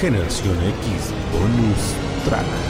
Generación X Bonus Track.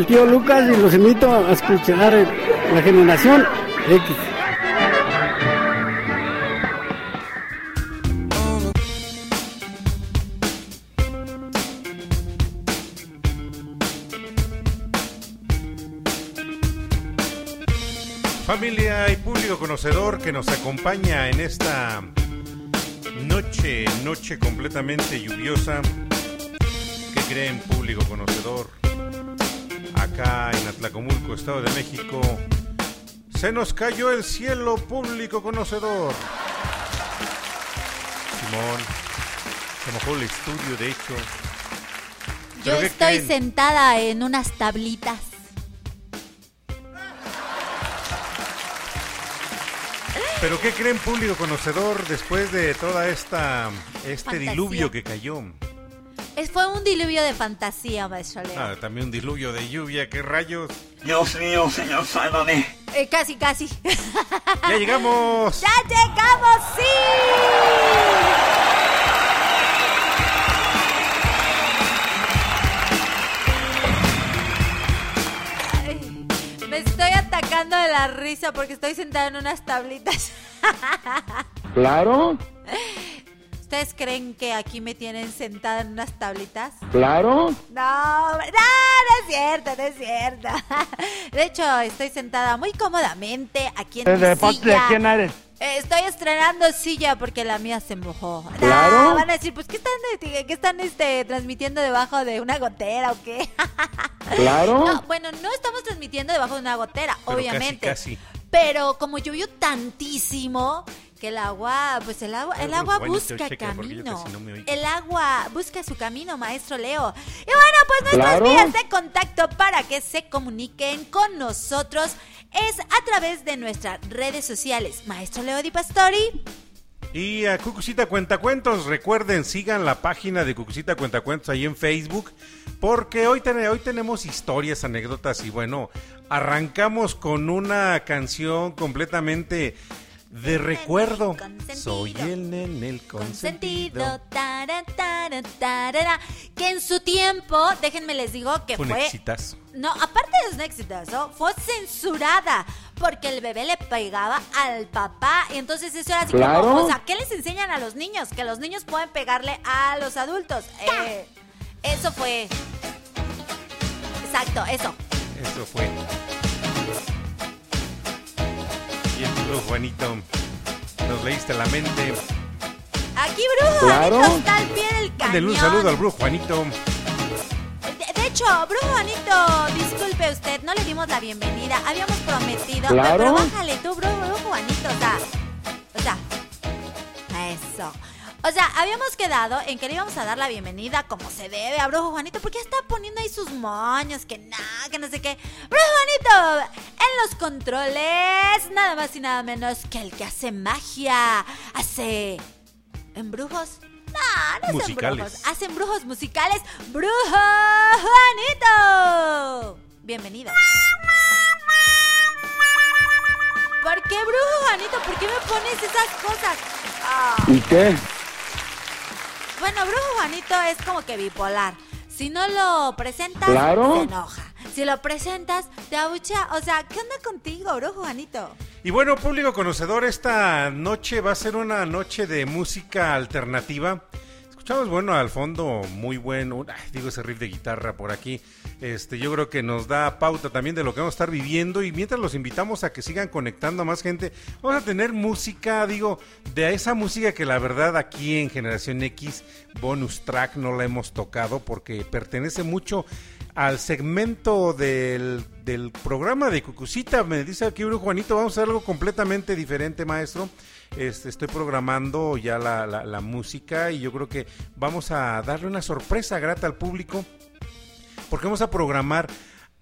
El tío Lucas y los invito a escuchar la generación X. Familia y público conocedor que nos acompaña en esta noche, noche completamente lluviosa. ¿Qué creen, público conocedor? Acá en Atlacomulco, Estado de México, se nos cayó el cielo público conocedor. Simón, se mojó el estudio, de hecho. Yo estoy sentada en unas tablitas. Pero ¿qué creen público conocedor después de toda esta este diluvio que cayó? Fue un diluvio de fantasía, maestro Leo. Ah, también un diluvio de lluvia, ¿qué rayos? Dios mío, señor, sálvame. Eh, casi, casi. ¡Ya llegamos! ¡Ya llegamos, sí! me estoy atacando de la risa porque estoy sentada en unas tablitas. Claro. ¿Ustedes creen que aquí me tienen sentada en unas tablitas? Claro. No, no, no es cierto, no es cierto. De hecho, estoy sentada muy cómodamente aquí en ¿De mi silla. de quién eres? Estoy estrenando silla porque la mía se mojó. Claro. van a decir, pues, ¿qué están, qué están este, transmitiendo debajo de una gotera o qué? Claro. No, bueno, no estamos transmitiendo debajo de una gotera, obviamente. Casi, casi. Pero como llovió tantísimo, que el agua, pues el agua, el agua busca camino. el agua busca su camino, maestro Leo. Y bueno, pues nuestras vías de contacto para que se comuniquen con nosotros es a través de nuestras redes sociales. Maestro Leo Di Pastori. Y a Cucucita Cuentacuentos, recuerden, sigan la página de Cucucita Cuentacuentos ahí en Facebook, porque hoy, hoy tenemos historias, anécdotas y bueno, arrancamos con una canción completamente de recuerdo. Soy el nene el consentido. que en su tiempo, déjenme les digo que fue. fue No, aparte de un exitazo, fue censurada porque el bebé le pegaba al papá y entonces eso era así como, o sea, ¿qué les enseñan a los niños? Que los niños pueden pegarle a los adultos. Eh, eso fue. Exacto, eso. Eso fue. Brujo Juanito, nos leíste la mente. Aquí Brujo Juanito está al pie del cañón. un saludo al Brujo Juanito. De, hecho, Brujo Juanito, disculpe usted, no le dimos la bienvenida. Habíamos prometido. Pero bájale tú, Brujo, Brujo Juanito, o sea. O sea. Eso. O sea, habíamos quedado en que le íbamos a dar la bienvenida como se debe a Brujo Juanito, porque ya está poniendo ahí sus moños, que nada, que no sé qué. Brujo Juanito, en los controles, nada más y nada menos que el que hace magia. Hace. ¿Embrujos? No, no hacen brujos. Hacen brujos musicales. ¡Brujo Juanito! Bienvenido. ¿Por qué, Brujo Juanito? ¿Por qué me pones esas cosas? ¿Y qué? Bueno, Brujo Juanito es como que bipolar. Si no lo presentas, se enoja. Si lo presentas, te abucha. O sea, ¿qué onda contigo, Brujo Juanito? Y bueno, público conocedor, esta noche va a ser una noche de música alternativa. Escuchamos, bueno, al fondo muy bueno, digo ese riff de guitarra por aquí. Este, yo creo que nos da pauta también de lo que vamos a estar viviendo y mientras los invitamos a que sigan conectando a más gente, vamos a tener música, digo, de esa música que la verdad aquí en Generación X bonus track no la hemos tocado porque pertenece mucho al segmento del, programa de Cucucita. Me dice aquí Juanito, vamos a hacer algo completamente diferente, maestro. Este, estoy programando ya la, la música y yo creo que vamos a darle una sorpresa grata al público porque vamos a programar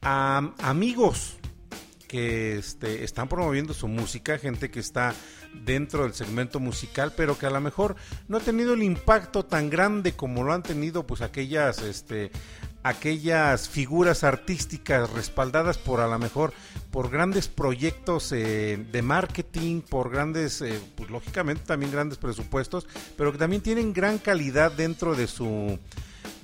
a amigos que este, están promoviendo su música, gente que está dentro del segmento musical, pero que a lo mejor no ha tenido el impacto tan grande como lo han tenido pues aquellas este aquellas figuras artísticas respaldadas por a lo mejor por grandes proyectos eh, de marketing, por grandes, eh, pues lógicamente también grandes presupuestos, pero que también tienen gran calidad dentro de su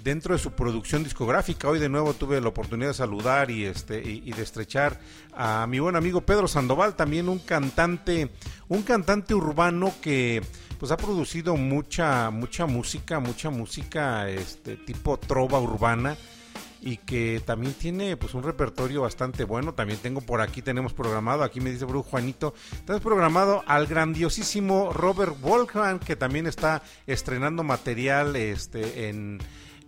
dentro de su producción discográfica. Hoy de nuevo tuve la oportunidad de saludar y este y, de estrechar a mi buen amigo Pedro Sandoval, también un cantante, un cantante urbano que pues ha producido mucha mucha música, mucha música este tipo trova urbana y que también tiene pues un repertorio bastante bueno. También tengo por aquí, tenemos programado, aquí me dice Brujo Juanito, tenemos programado al grandiosísimo Robert Wolfgang, que también está estrenando material este en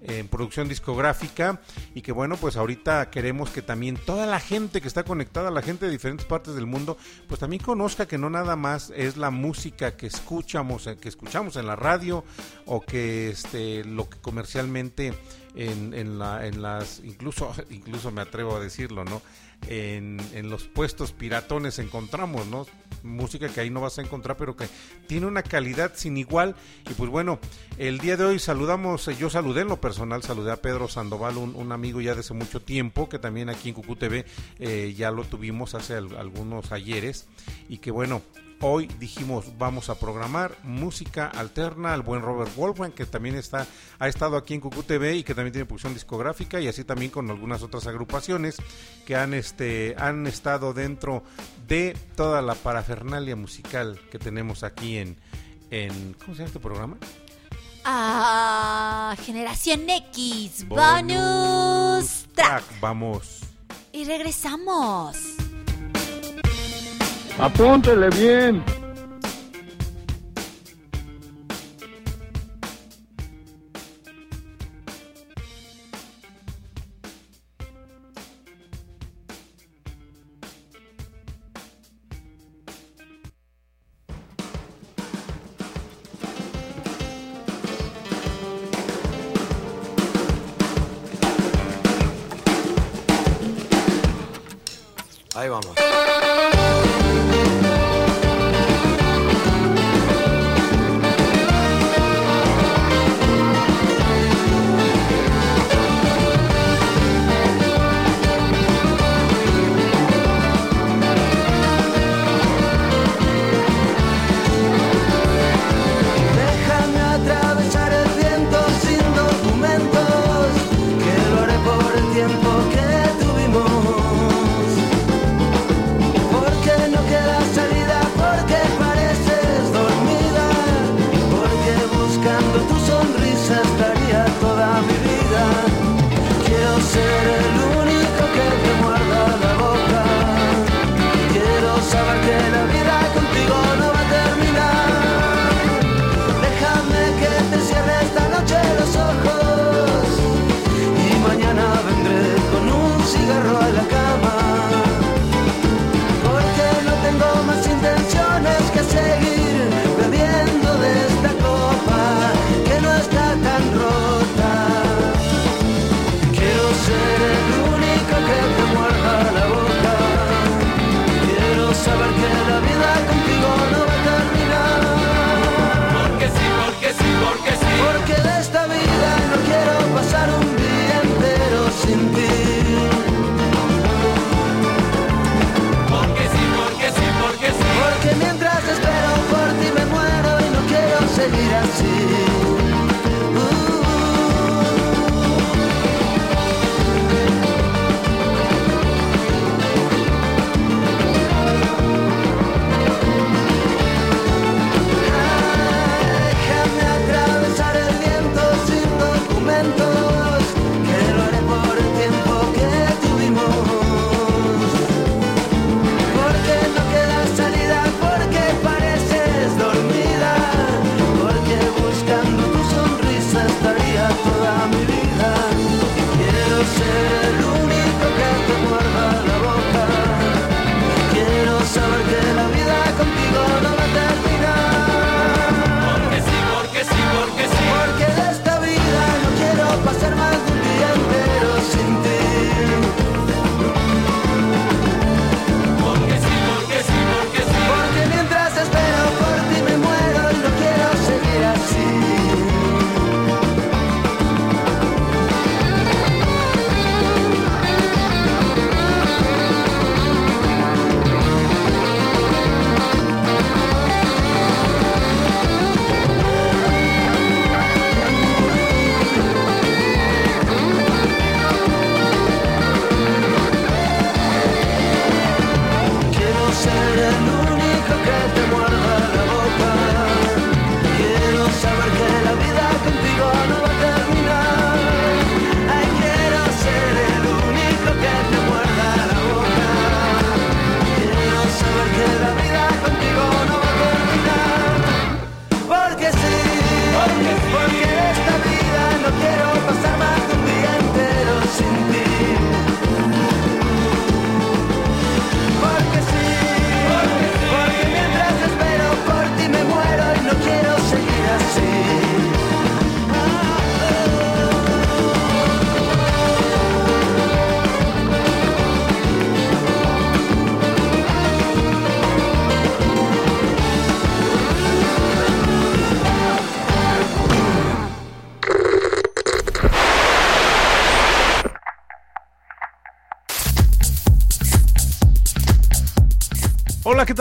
en producción discográfica y que bueno pues ahorita queremos que también toda la gente que está conectada, la gente de diferentes partes del mundo, pues también conozca que no nada más es la música que escuchamos, eh, que escuchamos en la radio o que este lo que comercialmente en, en, la, en las incluso incluso me atrevo a decirlo, ¿no? En, en, los puestos piratones encontramos, ¿no? Música que ahí no vas a encontrar, pero que tiene una calidad sin igual. Y pues bueno, el día de hoy saludamos, yo saludé en lo personal, saludé a Pedro Sandoval, un, amigo ya de hace mucho tiempo, que también aquí en Cucú TV eh, ya lo tuvimos hace algunos ayeres. Y que bueno, Hoy dijimos vamos a programar música alterna al buen Robert Wolfgang que también está ha estado aquí en Cucu TV y que también tiene producción discográfica y así también con algunas otras agrupaciones que han este han estado dentro de toda la parafernalia musical que tenemos aquí en en ¿cómo se llama este programa? Ah, Generación X Bonus, track. Vamos. Y regresamos. Apúntele bien. Ahí vamos.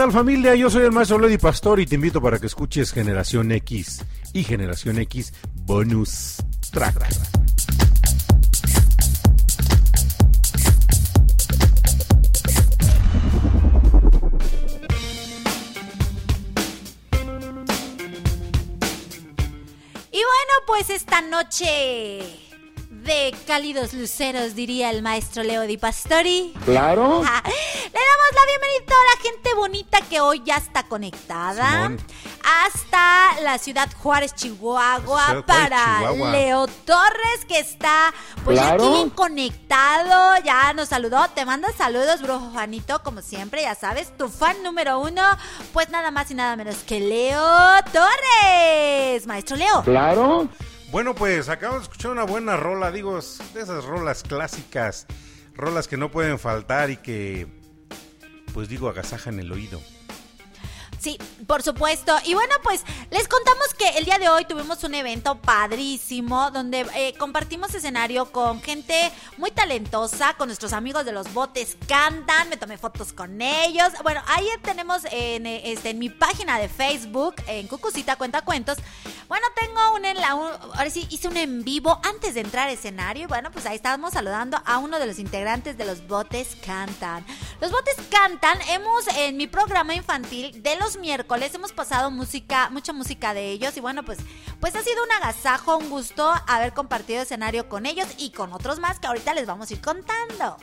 Tal familia? Yo soy el maestro Lady Pastor y te invito para que escuches Generación X y Generación X Bonus Track. Y bueno, pues esta noche de cálidos luceros, diría el maestro Leo Di Pastori. Claro damos la bienvenida a toda la gente bonita que hoy ya está conectada. Hasta la ciudad Juárez, Chihuahua, para Leo Torres, que está pues aquí conectado. Ya nos saludó. Te manda saludos, brujo Juanito, como siempre, ya sabes. Tu fan número uno, pues nada más y nada menos que Leo Torres. Maestro Leo. Claro. Bueno, pues acabamos de escuchar una buena rola, digo, de esas rolas clásicas, rolas que no pueden faltar y que, pues digo, agasajan el oído. Sí, por supuesto. Y bueno, pues les contamos que el día de hoy tuvimos un evento padrísimo donde eh, compartimos escenario con gente muy talentosa, con nuestros amigos de los botes cantan, me tomé fotos con ellos. Bueno, ahí tenemos en, este, en mi página de Facebook, en Cucucita Cuenta Cuentos. Bueno, tengo un, en la, ahora sí, hice un en vivo antes de entrar al escenario. Y bueno, pues ahí estábamos saludando a uno de los integrantes de los botes cantan. Los botes cantan, hemos en mi programa infantil de los miércoles hemos pasado música, mucha música de ellos y bueno, pues, pues ha sido un agasajo, un gusto haber compartido escenario con ellos y con otros más que ahorita les vamos a ir contando.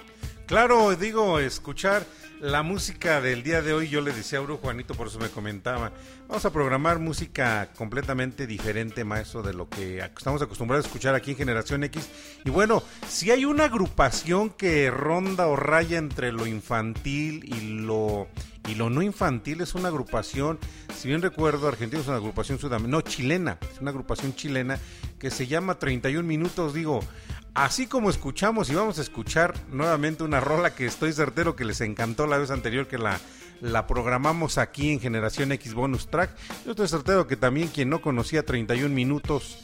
Claro, digo, escuchar la música del día de hoy, yo le decía a Uro Juanito, por eso me comentaba, vamos a programar música completamente diferente, maestro, de lo que estamos acostumbrados a escuchar aquí en Generación X. Y bueno, si hay una agrupación que ronda o raya entre lo infantil y lo y lo no infantil es una agrupación, si bien recuerdo, Argentina es una agrupación sudamericana, no, chilena, es una agrupación chilena que se llama 31 minutos, digo, Así como escuchamos y vamos a escuchar nuevamente una rola que estoy certero que les encantó la vez anterior que la, la programamos aquí en Generación X Bonus Track. Yo estoy certero que también quien no conocía 31 minutos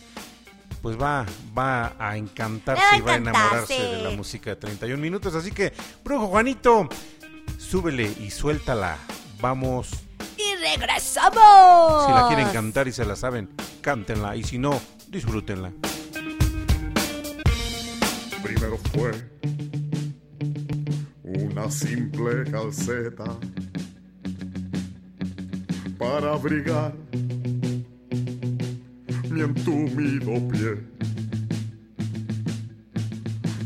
pues va, va a encantarse y va a enamorarse de la música de 31 minutos. Así que, Brujo Juanito, súbele y suéltala. Vamos. Y regresamos. Si la quieren cantar y se la saben, cántenla. Y si no, disfrútenla primero fue una simple calceta para abrigar mi entumido pie.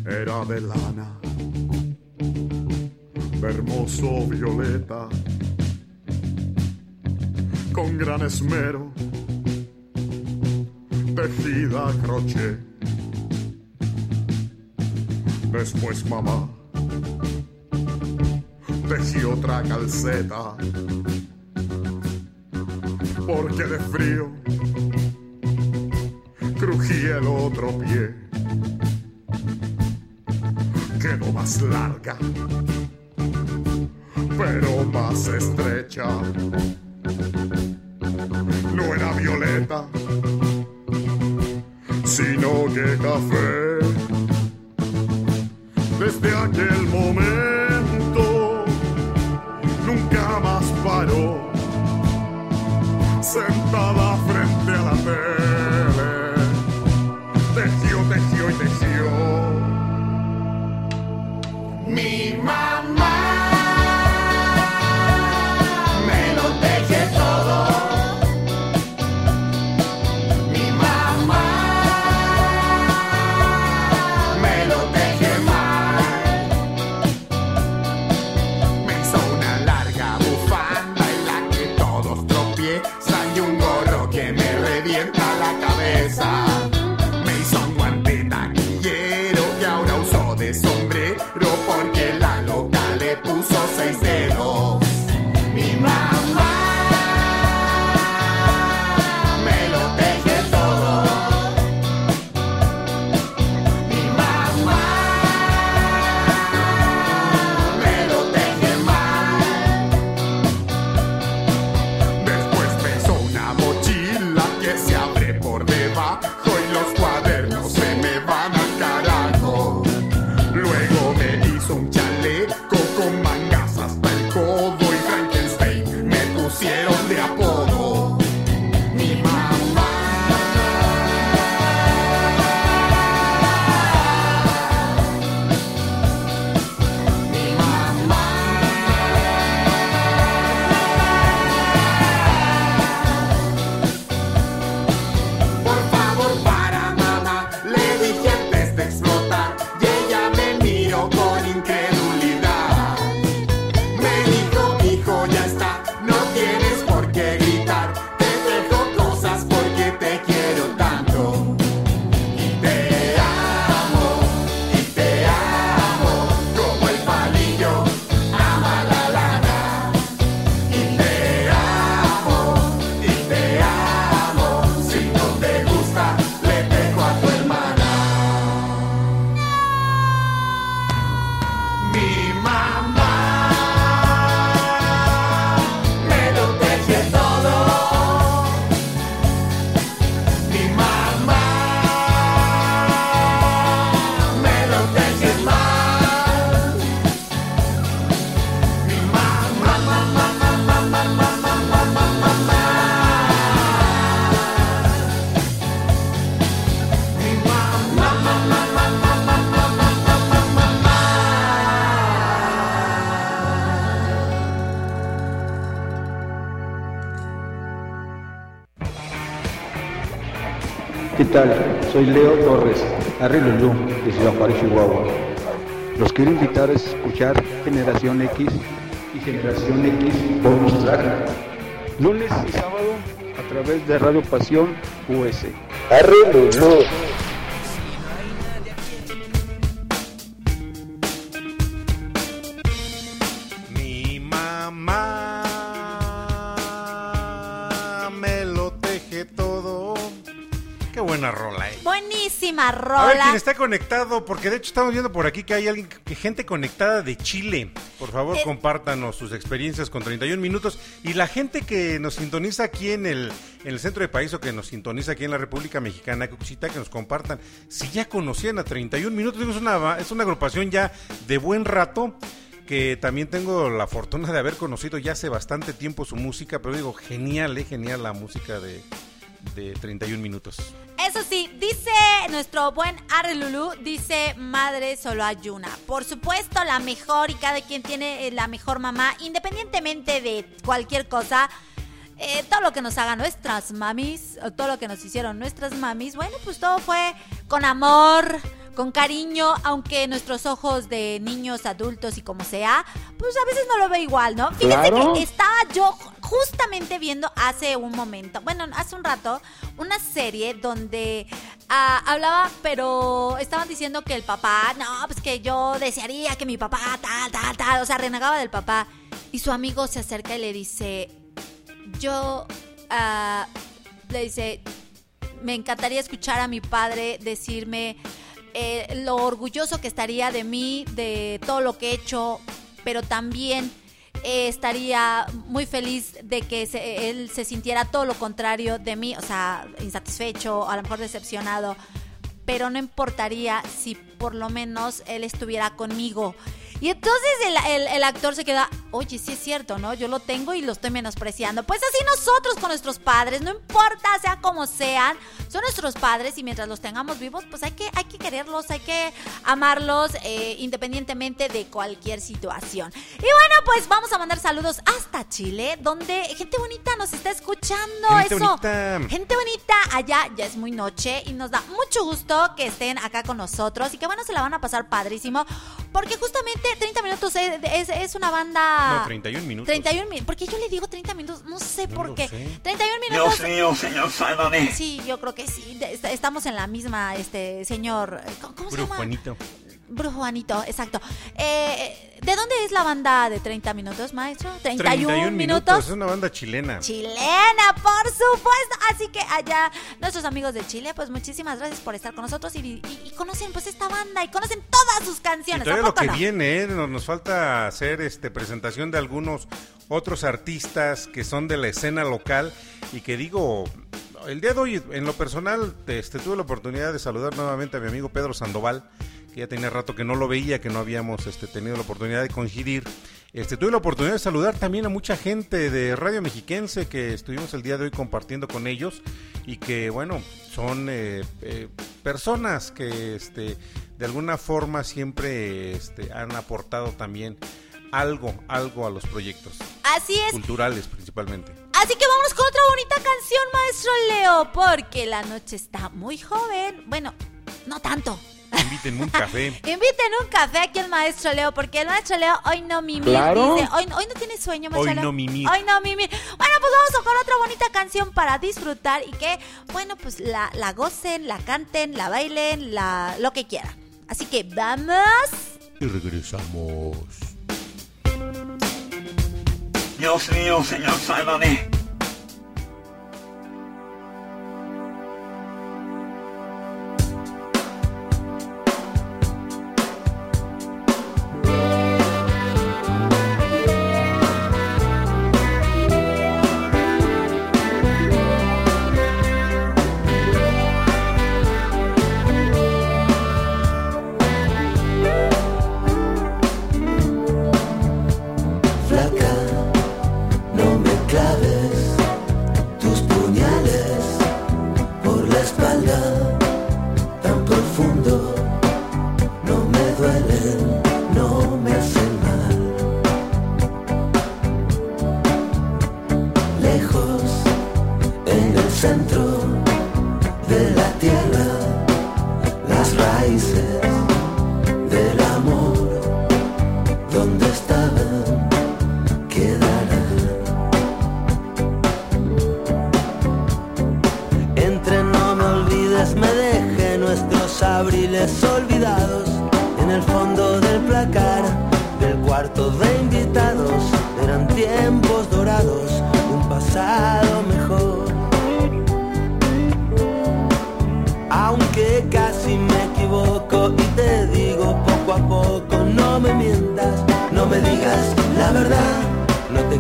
Era de lana, hermoso violeta, con gran esmero, tejida a crochet. Después mamá tejí otra calceta. Porque de frío crujía el otro pie. Quedó más larga, pero más estrecha. No era violeta, sino que café desde aquel momento nunca más paró, sentada frente a la tele, tejió, tejió y tejió. Mi mamá. Soy Leo Torres, Arrilulú, de Ciudad Juárez, Chihuahua. Los quiero invitar a escuchar Generación X Generación X Bonus Track. Lunes y sábado a través de Radio Pasión US. Rola. A ver quién está conectado, porque de hecho estamos viendo por aquí que hay alguien, que gente conectada de Chile. Por favor, eh. compártanos sus experiencias con 31 minutos. Y la gente que nos sintoniza aquí en el, en el centro del país o que nos sintoniza aquí en la República Mexicana, que nos compartan si ya conocían a 31 minutos. Es una, es una agrupación ya de buen rato que también tengo la fortuna de haber conocido ya hace bastante tiempo su música, pero digo, genial, eh, genial la música de, de 31 minutos. Eso sí, dice nuestro buen Arlulu, dice madre solo hay una. Por supuesto, la mejor y cada quien tiene eh, la mejor mamá, independientemente de cualquier cosa. Eh, todo lo que nos hagan nuestras mamis, o todo lo que nos hicieron nuestras mamis, bueno, pues todo fue con amor, con cariño, aunque nuestros ojos de niños, adultos y como sea, pues a veces no lo ve igual, ¿no? Fíjense que estaba yo justamente viendo hace un momento, bueno, hace un rato, una serie donde ah, hablaba, pero estaban diciendo que el papá, no, pues que yo desearía que mi papá tal, tal, tal, o sea, renegaba del papá. Y su amigo se acerca y le dice, yo, uh, le dice, me encantaría escuchar a mi padre decirme eh, lo orgulloso que estaría de mí, de todo lo que he hecho, pero también eh, estaría muy feliz de que él se sintiera todo lo contrario de mí, o sea, insatisfecho, a lo mejor decepcionado, pero no importaría si por lo menos él estuviera conmigo. Y entonces el, actor se queda, oye, sí es cierto, ¿no? Yo lo tengo y lo estoy menospreciando. Pues así nosotros con nuestros padres, no importa, sea como sean, son nuestros padres y mientras los tengamos vivos, pues hay que, hay que quererlos, hay que amarlos eh, independientemente de cualquier situación. Y bueno, pues vamos a mandar saludos hasta Chile, donde gente bonita nos está escuchando. Gente Eso. Bonita. Gente bonita, allá ya es muy noche y nos da mucho gusto que estén acá con nosotros y que bueno, se la van a pasar padrísimo. Porque justamente 30 minutos es, es, una banda. No, 31 minutos. 31 minutos. Porque yo le digo 30 minutos, no sé por qué. 31 minutos. Dios mío, señor Sí, yo creo que sí. Estamos en la misma, este, señor. ¿Cómo se llama? Juanito. Brujo Juanito, exacto. Eh, ¿De dónde es la banda de 30 minutos, maestro? 31, minutos. Es una banda chilena. Chilena, por supuesto. Así que allá, nuestros amigos de Chile, pues muchísimas gracias por estar con nosotros y, conocen pues esta banda y conocen todas sus canciones. Y lo que viene, ¿eh? nos, nos, falta hacer este presentación de algunos otros artistas que son de la escena local y que digo, el día de hoy, en lo personal, este, tuve la oportunidad de saludar nuevamente a mi amigo Pedro Sandoval que ya tenía rato que no lo veía, que no habíamos este, tenido la oportunidad de coincidir. Este, tuve la oportunidad de saludar también a mucha gente de Radio Mexiquense que estuvimos el día de hoy compartiendo con ellos y que, bueno, son eh, eh, personas que este, de alguna forma siempre este, han aportado también algo, algo a los proyectos. Así es. Culturales principalmente. Así que vamos con otra bonita canción, maestro Leo, porque la noche está muy joven. Bueno, no tanto, Inviten un café. Inviten un café aquí al maestro Leo, porque el maestro Leo hoy no mimir. Dice, hoy, hoy no tiene sueño, maestro Hoy no mimir. Hoy no mimir. Bueno, pues vamos con otra bonita canción para disfrutar y que, bueno, pues la, la gocen, la canten, la bailen, la, lo que quieran. Así que vamos. Y regresamos. Dios mío, señor, sálvame.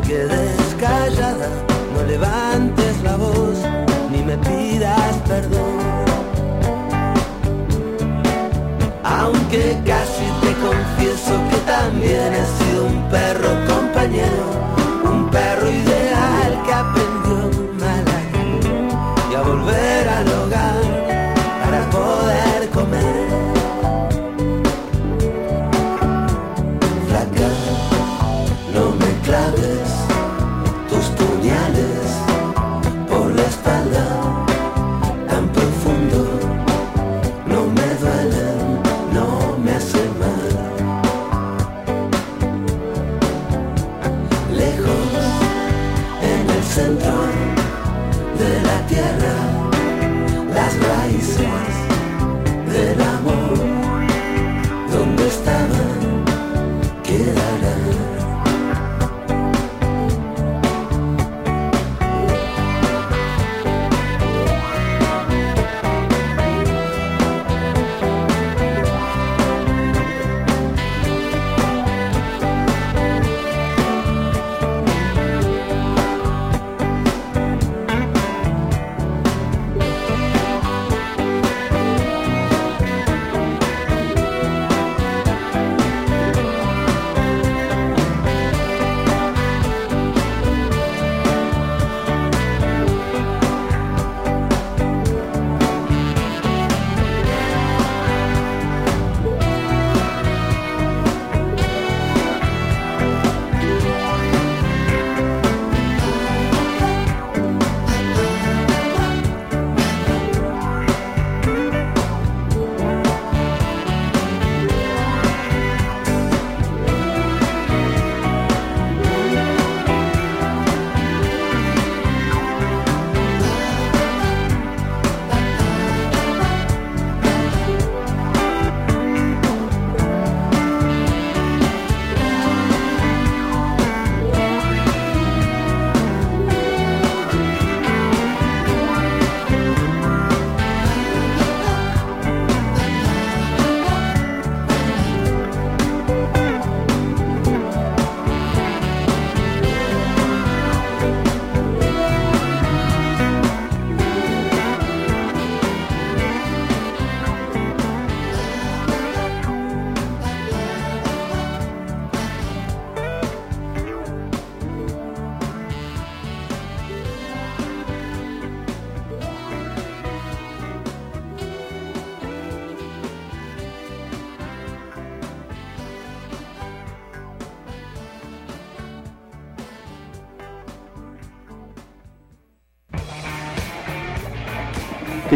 Quedes callada, no levantes la voz, ni me pidas perdón. Aunque casi te confieso que también he sido un perro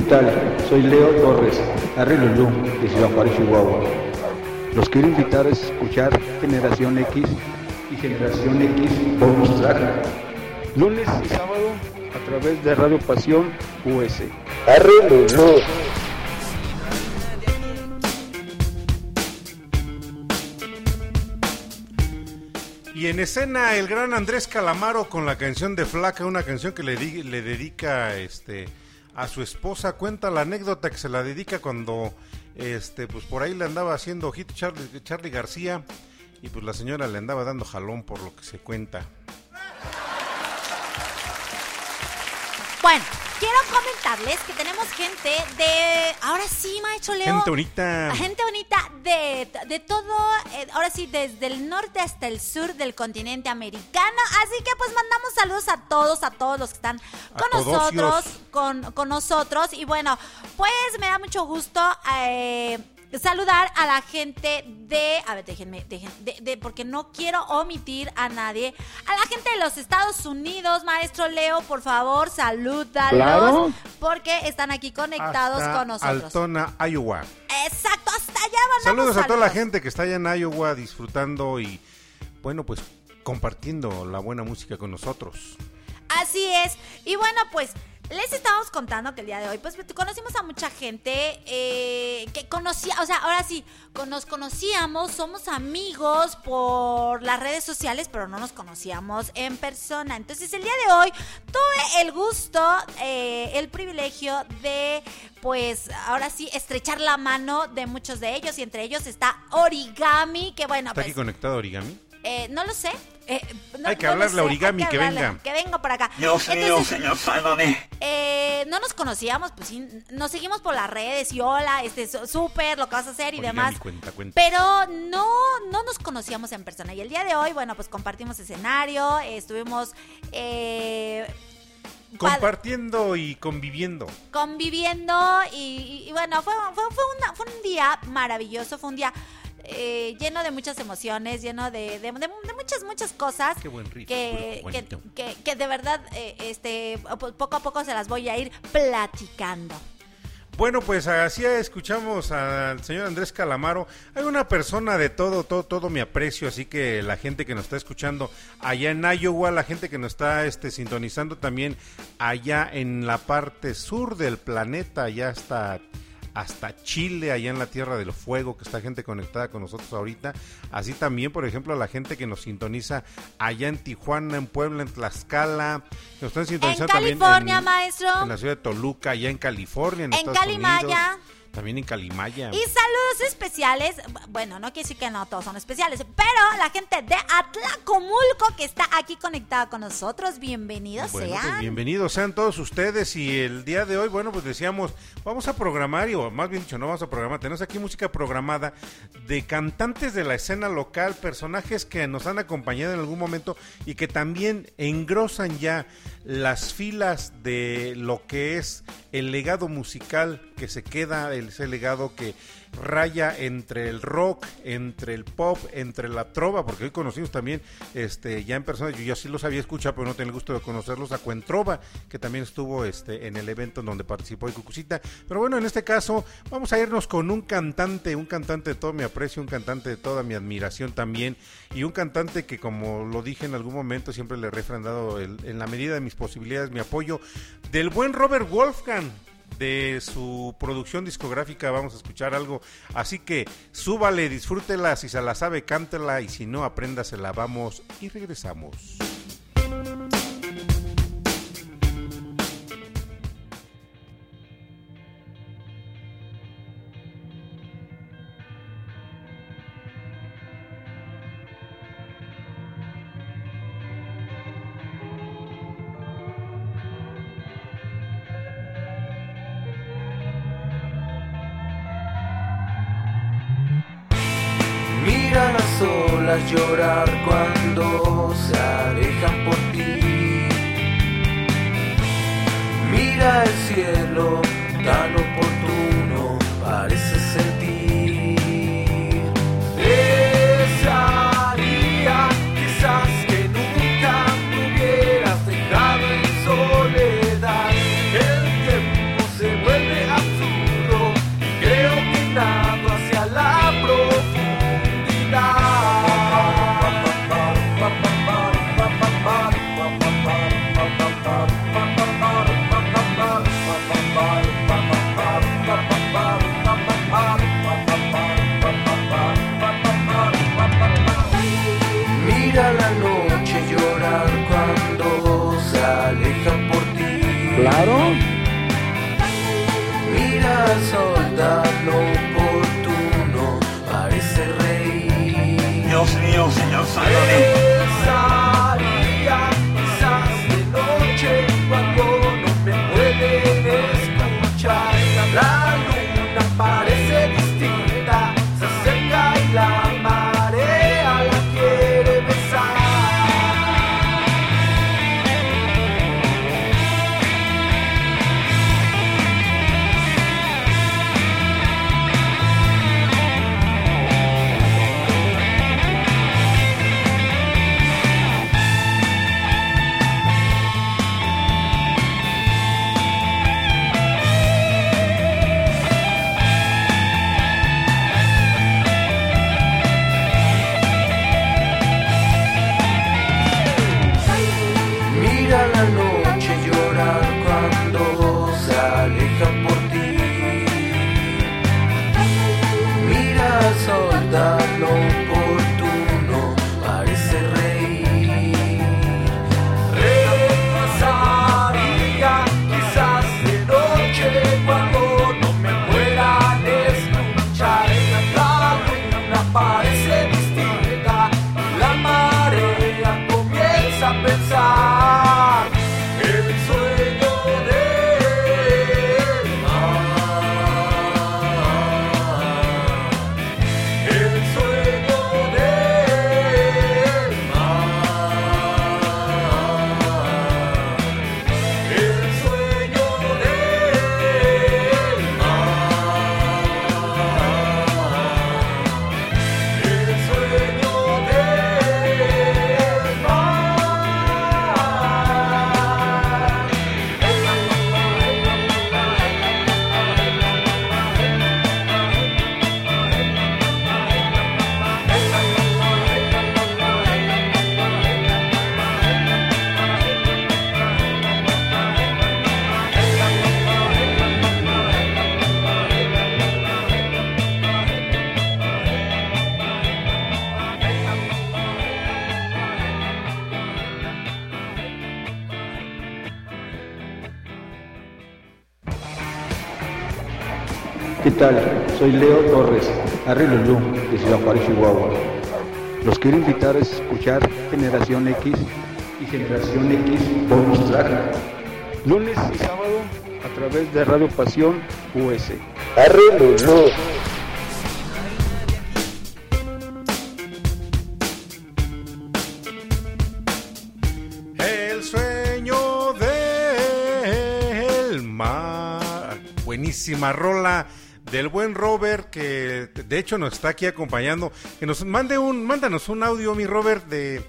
¿Qué tal? Soy Leo Torres, Arrilulú, de Ciudad Juárez, Chihuahua. Los quiero invitar a escuchar Generación X y Generación X Bonus Track. Lunes y sábado a través de Radio Pasión US. Arrilulú. Y en escena el gran Andrés Calamaro con la canción de Flaca, una canción que le, le dedica este a su esposa. Cuenta la anécdota que se la dedica cuando este pues por ahí le andaba haciendo hit Charlie, García y pues la señora le andaba dando jalón por lo que se cuenta. Bueno, quiero comentarles que tenemos gente de. Ahora sí, maestro Leo. Gente bonita. Gente bonita de, de todo, eh, ahora sí, desde el norte hasta el sur del continente americano. Así que pues mandamos saludos a todos, a todos los que están con nosotros, con, con nosotros. Y bueno, pues me da mucho gusto eh, saludar a la gente de, a ver, déjenme, déjenme, de, de- porque no quiero omitir a nadie. A la gente de los Estados Unidos, maestro Leo, por favor, salúdalos. Claro. Porque están aquí conectados Hasta con nosotros. Altona, Iowa. Exacto, hasta allá mandamos Saludos a toda la saludos. gente que está allá en Iowa disfrutando y bueno, pues compartiendo la buena música con nosotros. Así es. Y bueno, pues Les estábamos contando que el día de hoy, pues conocimos a mucha gente eh, que conocía, o sea, ahora sí, nos conocíamos, somos amigos por las redes sociales, pero no nos conocíamos en persona. Entonces, el día de hoy tuve el gusto, eh, el privilegio de, pues, ahora sí, estrechar la mano de muchos de ellos y entre ellos está Origami, que bueno, ¿Está aquí pues, conectado Origami? Eh, no lo sé. Eh, hay que hablarle a Origami que, venga. Que venga por acá. Yo señor Eh, no nos conocíamos, pues sí, nos seguimos por las redes y hola, este, súper, lo que vas a hacer y demás. Pero no, no nos conocíamos en persona. Y el día de hoy, bueno, pues compartimos escenario, estuvimos... Eh, Compartiendo y conviviendo. Conviviendo y, bueno, fue, fue, fue, fue un día maravilloso, fue un día eh, lleno de muchas emociones, lleno de, de, muchas, muchas cosas. que, que, de verdad, eh, este, poco a poco se las voy a ir platicando. Bueno, pues así escuchamos al señor Andrés Calamaro. Hay una persona de todo, todo, todo mi aprecio, así que la gente que nos está escuchando allá en Iowa, la gente que nos está este, sintonizando también allá en la parte sur del planeta, ya está hasta Chile, allá en la Tierra del Fuego, que está gente conectada con nosotros ahorita. Así también, por ejemplo, a la gente que nos sintoniza allá en Tijuana, en Puebla, en Tlaxcala, nos están sintonizando en California, maestro. En la ciudad de Toluca, allá en California, en, en Calimaya. También en Calimaya. Y saludos especiales. Bueno, no quiere decir que no todos son especiales, pero la gente de Atlacomulco que está aquí conectada con nosotros, bienvenidos pues sean. bienvenidos sean todos ustedes. Y el día de hoy, bueno, pues decíamos, vamos a programar, y, o más bien dicho, no vamos a programar, tenemos aquí música programada de cantantes de la escena local, personajes que nos han acompañado en algún momento y que también engrosan ya las filas de lo que es el legado musical que se queda, ese legado que raya entre el rock, entre el pop, entre la trova, porque hoy conocimos también este ya en persona, yo sí los había escuchado, pero no tenía el gusto de conocerlos a Cuentrova, que también estuvo este en el evento en donde participó y Cucucita. Pero bueno, en este caso vamos a irnos con un cantante, un cantante de todo mi aprecio, un cantante de toda mi admiración también, y un cantante que como lo dije en algún momento, siempre le he refrendado en la medida de mis posibilidades mi apoyo, del buen Robert Wolfgang de su producción discográfica vamos a escuchar algo. Así que súbale, disfrútela, si se la sabe, cántela y si no, apréndasela. Vamos y regresamos. Soy Leo Torres, Arrilulú, de Ciudad Juárez, Chihuahua. Los quiero invitar a escuchar Generación X y Generación X Bonus Track. Lunes y sábado a través de Radio Pasión US. Arrilulú. El sueño del mar. Buenísima rola del buen Robert que de hecho nos está aquí acompañando. Que nos mande un, mándanos un audio, mi Robert, de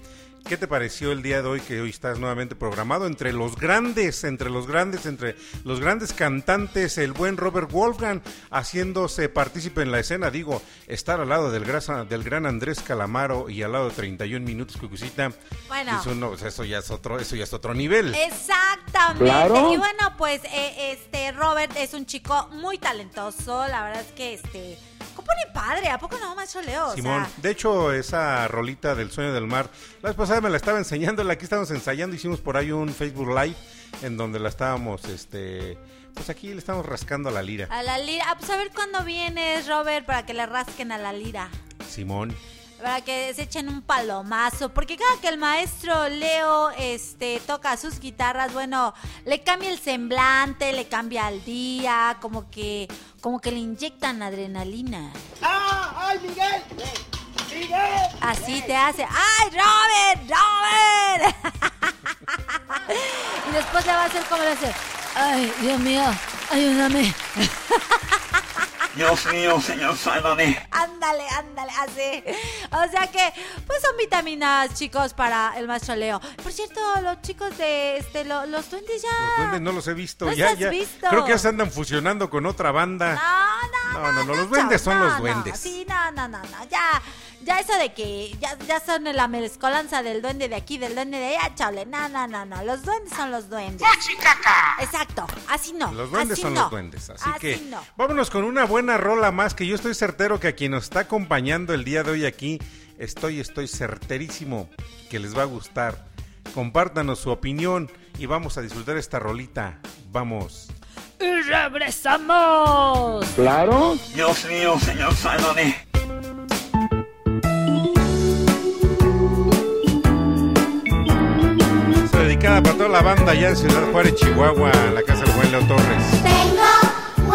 ¿Qué te pareció el día de hoy que hoy estás nuevamente programado entre los grandes, entre los grandes, entre los grandes cantantes, el buen Robert Wolfgang haciéndose partícipe en la escena? Digo, estar al lado del, grasa, del gran Andrés Calamaro y al lado de 31 minutos Cucucita. Bueno, eso, ya es otro, eso ya es otro nivel. Exactamente. Y bueno, pues eh, este Robert es un chico muy talentoso. La verdad es que este compone padre, ¿a poco no, macho Leo? Simón, de hecho, esa rolita del sueño del mar, la vez pasada me la estaba enseñando, aquí estábamos ensayando, hicimos por ahí un Facebook Live en donde la estábamos, este, pues aquí le estamos rascando a la lira. A la lira, ah, pues a ver cuándo vienes, Robert, para que le rasquen a la lira. Simón para que se echen un palomazo, porque cada que el maestro Leo este toca sus guitarras, bueno, le cambia el semblante, le cambia el día, como que como que le inyectan adrenalina. ¡Ah! ¡Ay, Miguel! ¡Miguel! Así te hace, ¡ay, Robert! ¡Robert! y después le va a hacer como le hace, ¡ay, Dios mío! ¡Ayúdame! Dios mío, señor, sálvame. Ándale, ándale, así. O sea que, pues son vitaminas, chicos, para el maestro Leo. Por cierto, los chicos de este, los duendes ya. Los duendes no los he visto. ¿No ya, has ya. visto? Creo que ya se andan fusionando con otra banda. No, no, No, no, no, los duendes son no, los no. duendes. Sí, no, no, no, no. Ya, ya eso de que ya, ya son la mezcolanza del duende de aquí, del duende de allá, chale. No, no, no, no. Los duendes son los duendes. Exacto. Así no. Los duendes así son no. los duendes. Así, Así que no. vámonos con una buena rola más que yo estoy certero que a quien nos está acompañando el día de hoy aquí, estoy, estoy certerísimo que les va a gustar. Compártanos su opinión y vamos a disfrutar esta rolita. Vamos. Y regresamos. Claro. Dios mío, señor, sálvame. Para toda la banda allá en Ciudad Juárez, Chihuahua, la casa del buen Leo Torres. Tengo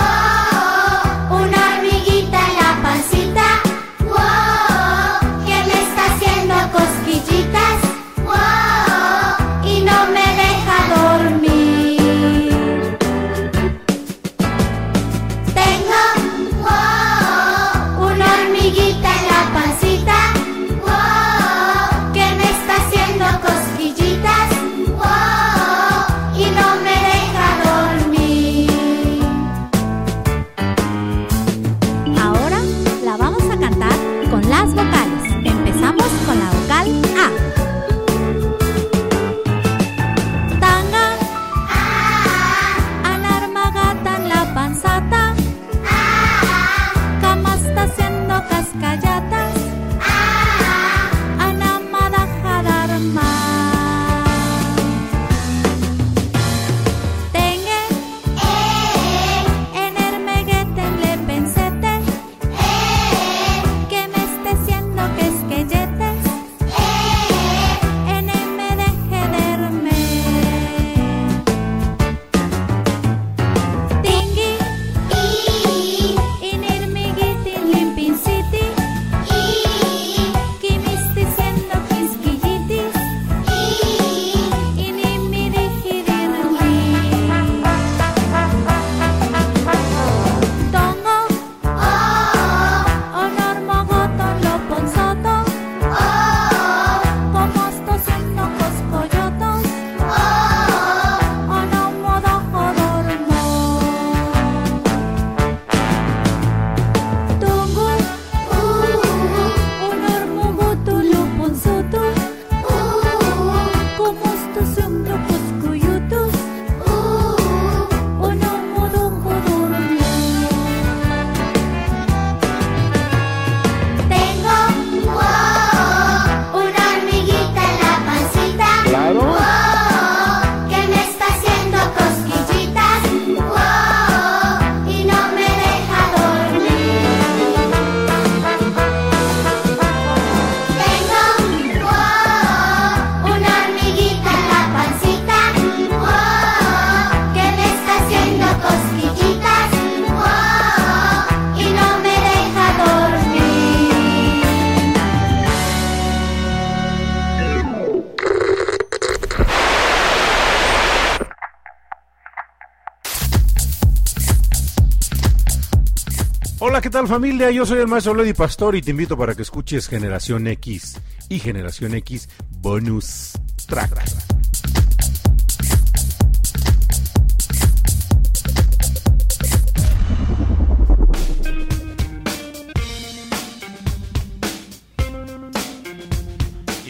Hola, ¿qué tal familia? Yo soy el maestro Lady Pastor y te invito para que escuches Generación X y Generación X Bonus Track.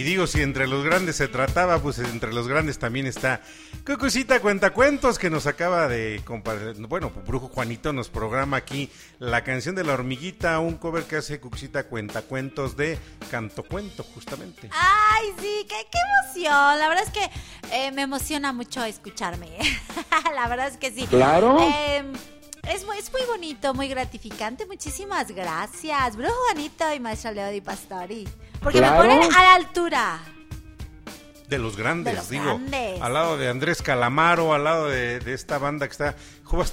Digo, si entre los grandes se trataba, pues entre los grandes también está Cucucita Cuentacuentos, que nos acaba de Bueno, Brujo Juanito nos programa aquí la canción de la hormiguita, un cover que hace Cucucita Cuentacuentos de Canto Cuento, justamente. Ay, sí, qué, qué emoción. La verdad es que eh, me emociona mucho escucharme. la verdad es que sí. Claro. Eh, es muy, es muy bonito, muy gratificante. Muchísimas gracias, Brujo Juanito y Maestro Leo Di Pastori. Porque me ponen a la altura. De los grandes, digo. Al lado de Andrés Calamaro, al lado de, esta banda que está.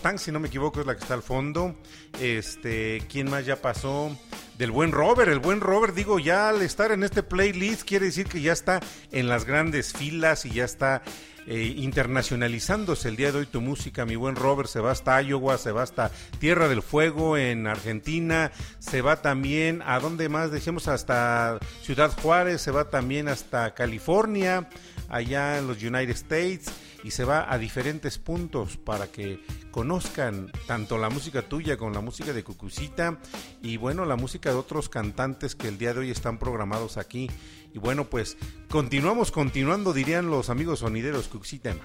Tank, si no me equivoco, es la que está al fondo. Este, ¿quién más ya pasó? Del buen Robert, el buen Robert, digo, ya al estar en este playlist quiere decir que ya está en las grandes filas y ya está eh, internacionalizándose el día de hoy tu música, mi buen Robert, se va hasta Iowa, se va hasta Tierra del Fuego en Argentina, se va también, ¿a dónde más? Dejemos hasta Ciudad Juárez, se va también hasta California, allá en los United States y se va a diferentes puntos para que conozcan tanto la música tuya como la música de Cucucita y bueno, la música de otros cantantes que el día de hoy están programados aquí y bueno, pues continuamos continuando, dirían los amigos sonideros Cuxita.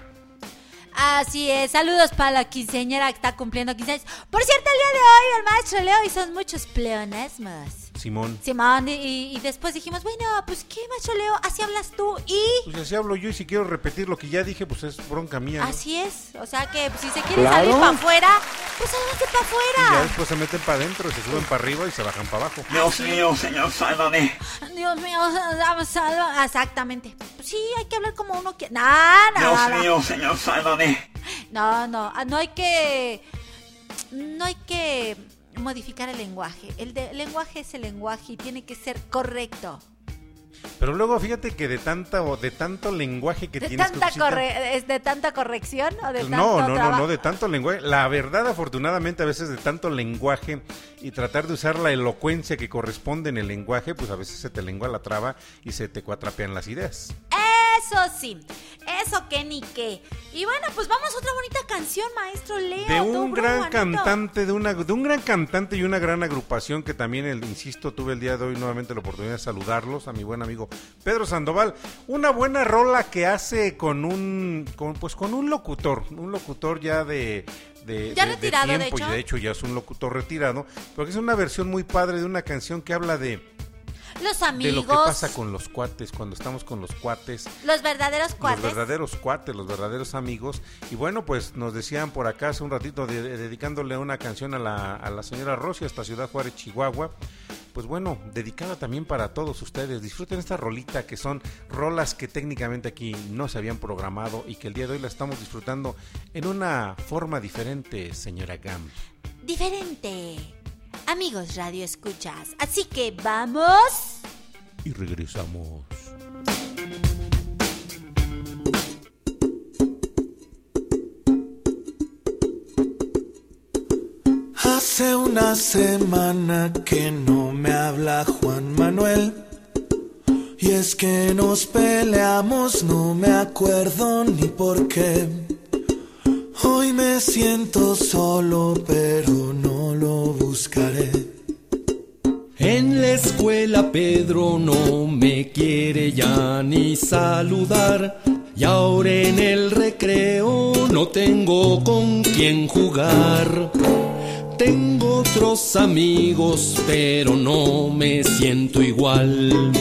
Así es, saludos para la quinceañera que está cumpliendo 15 años. Por cierto, el día de hoy el maestro Leo hizo muchos pleonasmos. Simón. Simón, y, después dijimos, bueno, pues qué, macho Leo, así hablas tú y... Pues así hablo yo y si quiero repetir lo que ya dije, pues es bronca mía. Así es, o sea que pues, si se quiere salir para afuera, pues sálganse para afuera. Y ya después se meten para adentro, se suben para arriba y se bajan para abajo. Dios mío, señor, sálvame. Dios mío, sálvame. Exactamente. Pues sí, hay que hablar como uno quiere. No, no, Dios mío, señor, sálvame. No, no, no hay que... No hay que modificar el lenguaje. El, lenguaje es el lenguaje y tiene que ser correcto. Pero luego fíjate que de tanta de tanto lenguaje que tienes tanta ¿Es de tanta corrección o de No, no, no, no, de tanto lenguaje. La verdad, afortunadamente, a veces de tanto lenguaje y tratar de usar la elocuencia que corresponde en el lenguaje, pues a veces se te lengua la traba y se te cuatrapean las ideas. Eso sí, eso que ni qué. Y bueno, pues vamos a otra bonita canción, maestro Leo. De un gran cantante, de, una, de un gran cantante y una gran agrupación que también, el, insisto, tuve el día de hoy nuevamente la oportunidad de saludarlos, a mi buen amigo Pedro Sandoval. Una buena rola que hace con un, pues con un locutor, un locutor ya de, de, ya retirado, de tiempo y de hecho ya es un locutor retirado, porque es una versión muy padre de una canción que habla de los amigos. De lo que pasa con los cuates, cuando estamos con los cuates. Los verdaderos cuates. Los verdaderos cuates, los verdaderos amigos. Y bueno, pues nos decían por acá hace un ratito dedicándole una canción a la, a la señora Rossi hasta Ciudad Juárez, Chihuahua. Pues bueno, dedicada también para todos ustedes. Disfruten esta rolita que son rolas que técnicamente aquí no se habían programado y que el día de hoy la estamos disfrutando en una forma diferente, señora Gam. Diferente amigos Radio Escuchas. Así que vamos. Y regresamos. Hace una semana que no me habla Juan Manuel. Y es que nos peleamos, no me acuerdo ni por qué. Hoy me siento solo, pero no lo buscaré. En la escuela Pedro no me quiere ya ni saludar. Y ahora en el recreo no tengo con quién jugar. Tengo otros amigos, pero no me siento igual.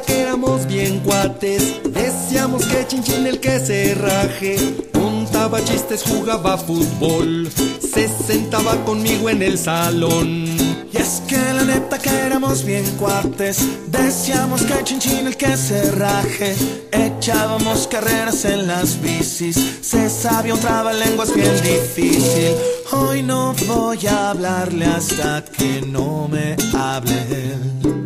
que éramos bien cuates. Decíamos que chinchín el que se raje. Contaba chistes, jugaba fútbol. Se sentaba conmigo en el salón. Y es que la neta que éramos bien cuates. Decíamos que chinchín el que se raje. Echábamos carreras en las bicis. Se sabía un trabalenguas bien difícil. Hoy no voy a hablarle hasta que no me hable.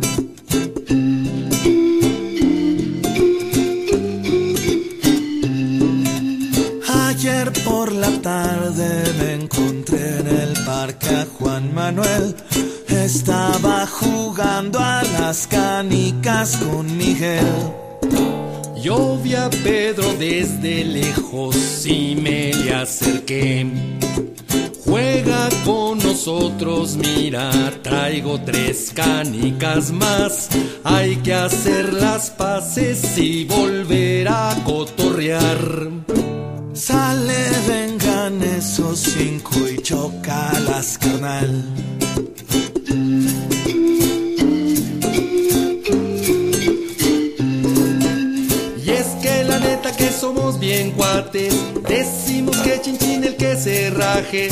Tarde me encontré en el parque a Juan Manuel. Estaba jugando a las canicas con Miguel. Yo a Pedro desde lejos y me le acerqué. Juega con nosotros, mira, traigo tres canicas más. Hay que hacer las paces y volver a cotorrear. Sale, vengan esos cinco y chocalas, carnal. Y es que la neta que somos bien cuates, decimos que chinchín el que se raje,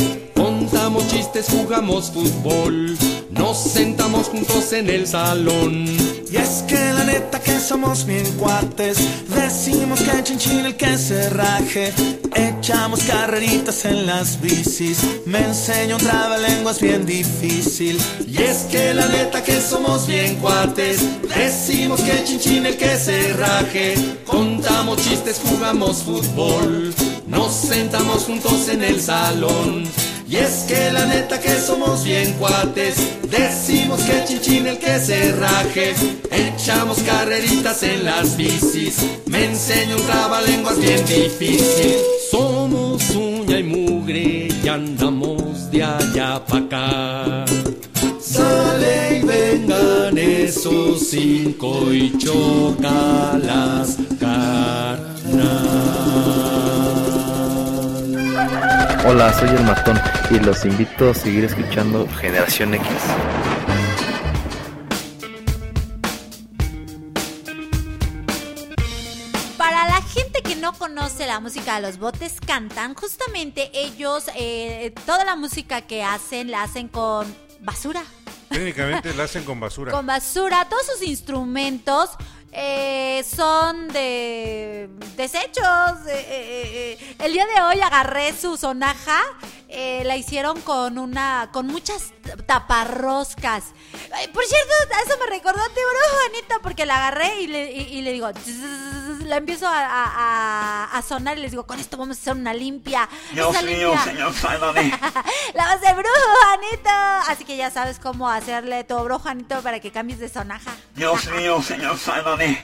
contamos chistes, jugamos fútbol, nos sentamos juntos en el salón. Y es que la neta que somos bien cuates, decimos que chinchín el que se raje, echamos carreritas en las bicis, me enseño un trabalenguas bien difícil. Y es que la neta que somos bien cuates, decimos que chinchín el que se raje, contamos chistes, jugamos fútbol, nos sentamos juntos en el salón. Y es que la neta que somos bien cuates, decimos que chinchín el que se raje, echamos carreritas en las bicis, me enseño un trabalenguas bien difícil. Somos uña y mugre y andamos de allá pa' acá. Sale y vengan esos cinco y choca las carnas. Hola, soy el matón y los invito a seguir escuchando Generación X. Para la gente que no conoce la música de los botes cantan, justamente ellos, eh, toda la música que hacen la hacen con basura. Técnicamente la hacen con basura. Con basura, todos sus instrumentos eh, son de desechos. Eh, eh, eh. El día de hoy agarré su sonaja, eh, la hicieron con una, con muchas taparroscas. Ay, por cierto, a eso me recordó a Tiburón Juanita porque la agarré y le, y, y le digo, "Zzz", la empiezo a, a- a- a sonar y les digo, con esto vamos a hacer una limpia. Dios mío, señor, sálvame. la voz de brujo, Juanito. Así que ya sabes cómo hacerle tu brujo, Juanito, para que cambies de sonaja. Dios mío, señor, sálvame.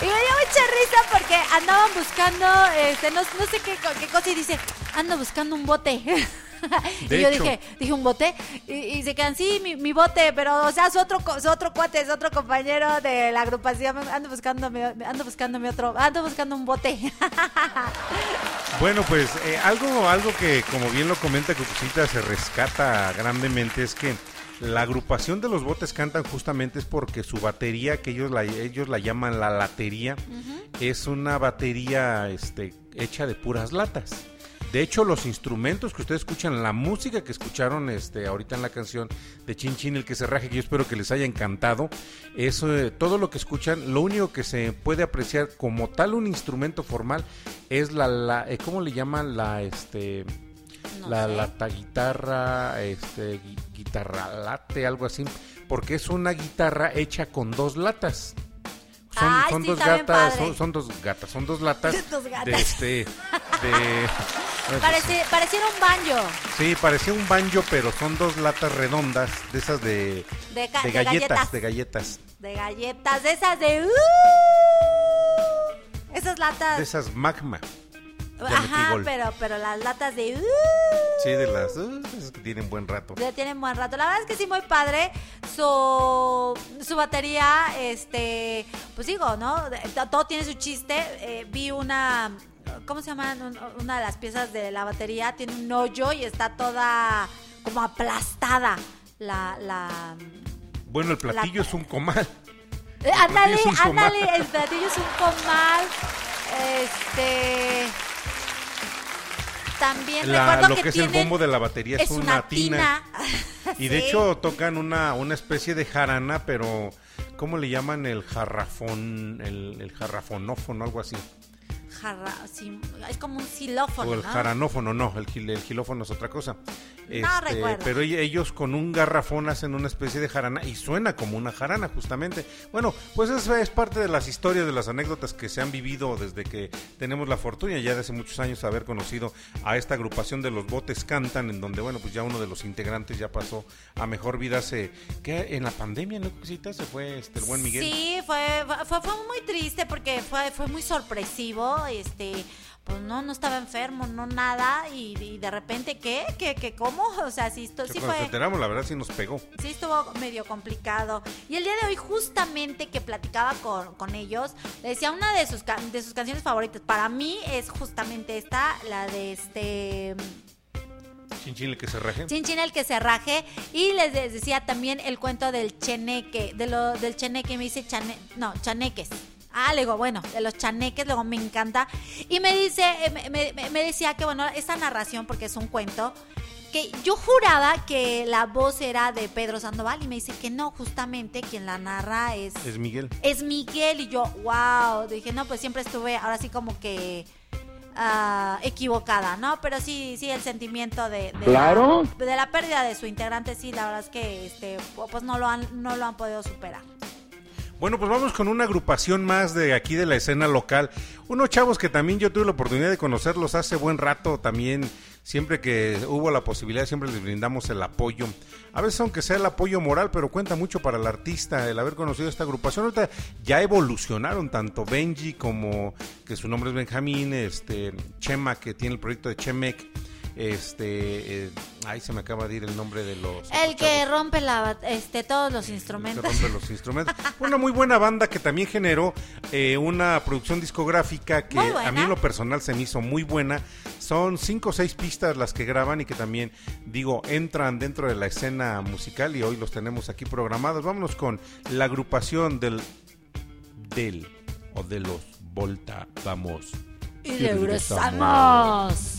Y me dio mucha risa porque andaban buscando, este, no, no sé qué, qué cosa, y dice, ando buscando un bote. De y yo hecho. dije, dije, ¿un bote? Y, y se quedan, sí, mi, mi bote, pero, o sea, su otro, su otro cuate, es otro compañero de la agrupación, ando buscando, ando buscando mi otro, ando buscando un bote. Bueno, pues eh, algo, algo que, como bien lo comenta Cucucita, se rescata grandemente es que la agrupación de los botes cantan justamente es porque su batería, que ellos la, ellos la llaman la latería, es una batería este, hecha de puras latas. De hecho, los instrumentos que ustedes escuchan, la música que escucharon este, ahorita en la canción de Chin Chin, el que se raje, que yo espero que les haya encantado, es eh, todo lo que escuchan, lo único que se puede apreciar como tal un instrumento formal es la, la eh, ¿cómo le llaman? La, este, la lata guitarra, este, guitarra late, algo así, porque es una guitarra hecha con dos latas. Son, Ay, son sí, dos gatas, son, son dos gatas, son dos latas. Dos gatas. De este, de, Parece, pareciera un banjo. Sí, parecía un banjo, pero son dos latas redondas, de esas de, De ga- de de galletas, galletas. de galletas, De galletas, de esas de... uh, esas latas... de esas magma. Ajá, pero, pero las latas de... uh, Sí, de las uh, tienen buen rato. Ya tienen buen rato. La verdad es que sí, muy padre. Su, su batería, este, pues digo, ¿no? Todo tiene su chiste. Eh, vi una, ¿cómo se llama? Un- Una de las piezas de la batería tiene un hoyo y está toda como aplastada. La, la... Bueno, el platillo es un comal. Eh, ándale, ándale, el platillo es un comal. Este... También La- recuerdo lo que, que es el bombo de la batería es, es una, una tina. tina. Y de Sí. hecho tocan una, una especie de jarana, pero ¿cómo le llaman el jarrafón? El, el jarrafonófono, algo así. Jarra, sí, es como un xilófono, O el ¿no? jaranófono, no, el, el gilófono es otra cosa. Este, pero ellos con un garrafón hacen una especie de jarana y suena como una jarana justamente. Bueno, pues esa es parte de las historias, de las anécdotas que se han vivido desde que tenemos la fortuna ya de hace muchos años haber conocido a esta agrupación de los botes cantan, en donde bueno, pues ya uno de los integrantes ya pasó a mejor vida hace que en la pandemia, ¿no? Se fue este el buen Miguel. Sí, fue, fue, fue muy triste porque fue, fue muy sorpresivo, este pues no, no estaba enfermo, no nada, y, de repente, ¿qué? ¿Qué, qué cómo? O sea, sí, esto, sí fue... Nos enteramos, la verdad sí nos pegó. Sí estuvo medio complicado. Y el día de hoy, justamente que platicaba con, con ellos, le decía una de sus, de sus canciones favoritas, para mí es justamente esta, la de este... Chinchín el que se raje. Chinchín el que se raje. Y les decía también el cuento del cheneque, de lo, del cheneque, me dice chane, no, chaneques. Ah, le digo, bueno, de los chaneques, luego me encanta. Y me dice, eh, me, decía que, bueno, esta narración, porque es un cuento, que yo juraba que la voz era de Pedro Sandoval y me dice que no, justamente quien la narra es... Es Miguel. Es Miguel y yo, wow, dije, no, pues siempre estuve ahora sí como que... Ah, equivocada, ¿no? Pero sí, sí, el sentimiento de, claro. la, de la pérdida de su integrante, sí, la verdad es que este, pues no lo han, no lo han podido superar. Bueno, pues vamos con una agrupación más de aquí de la escena local. Unos chavos que también yo tuve la oportunidad de conocerlos hace buen rato también. Siempre que hubo la posibilidad, siempre les brindamos el apoyo. A veces, aunque sea el apoyo moral, pero cuenta mucho para el artista el haber conocido esta agrupación. Ahorita ya evolucionaron tanto Benji como que su nombre es Benjamín, este Chema, que tiene el proyecto de Chemec este eh, ahí se me acaba de ir el nombre de los el que rompe la este todos los instrumentos. Rompe los instrumentos. Una muy buena banda que también generó eh, una producción discográfica que a mí en lo personal se me hizo muy buena. Son cinco o seis pistas las que graban y que también digo entran dentro de la escena musical y hoy los tenemos aquí programados. Vámonos con la agrupación del del o de los Volta vamos. Y regresamos.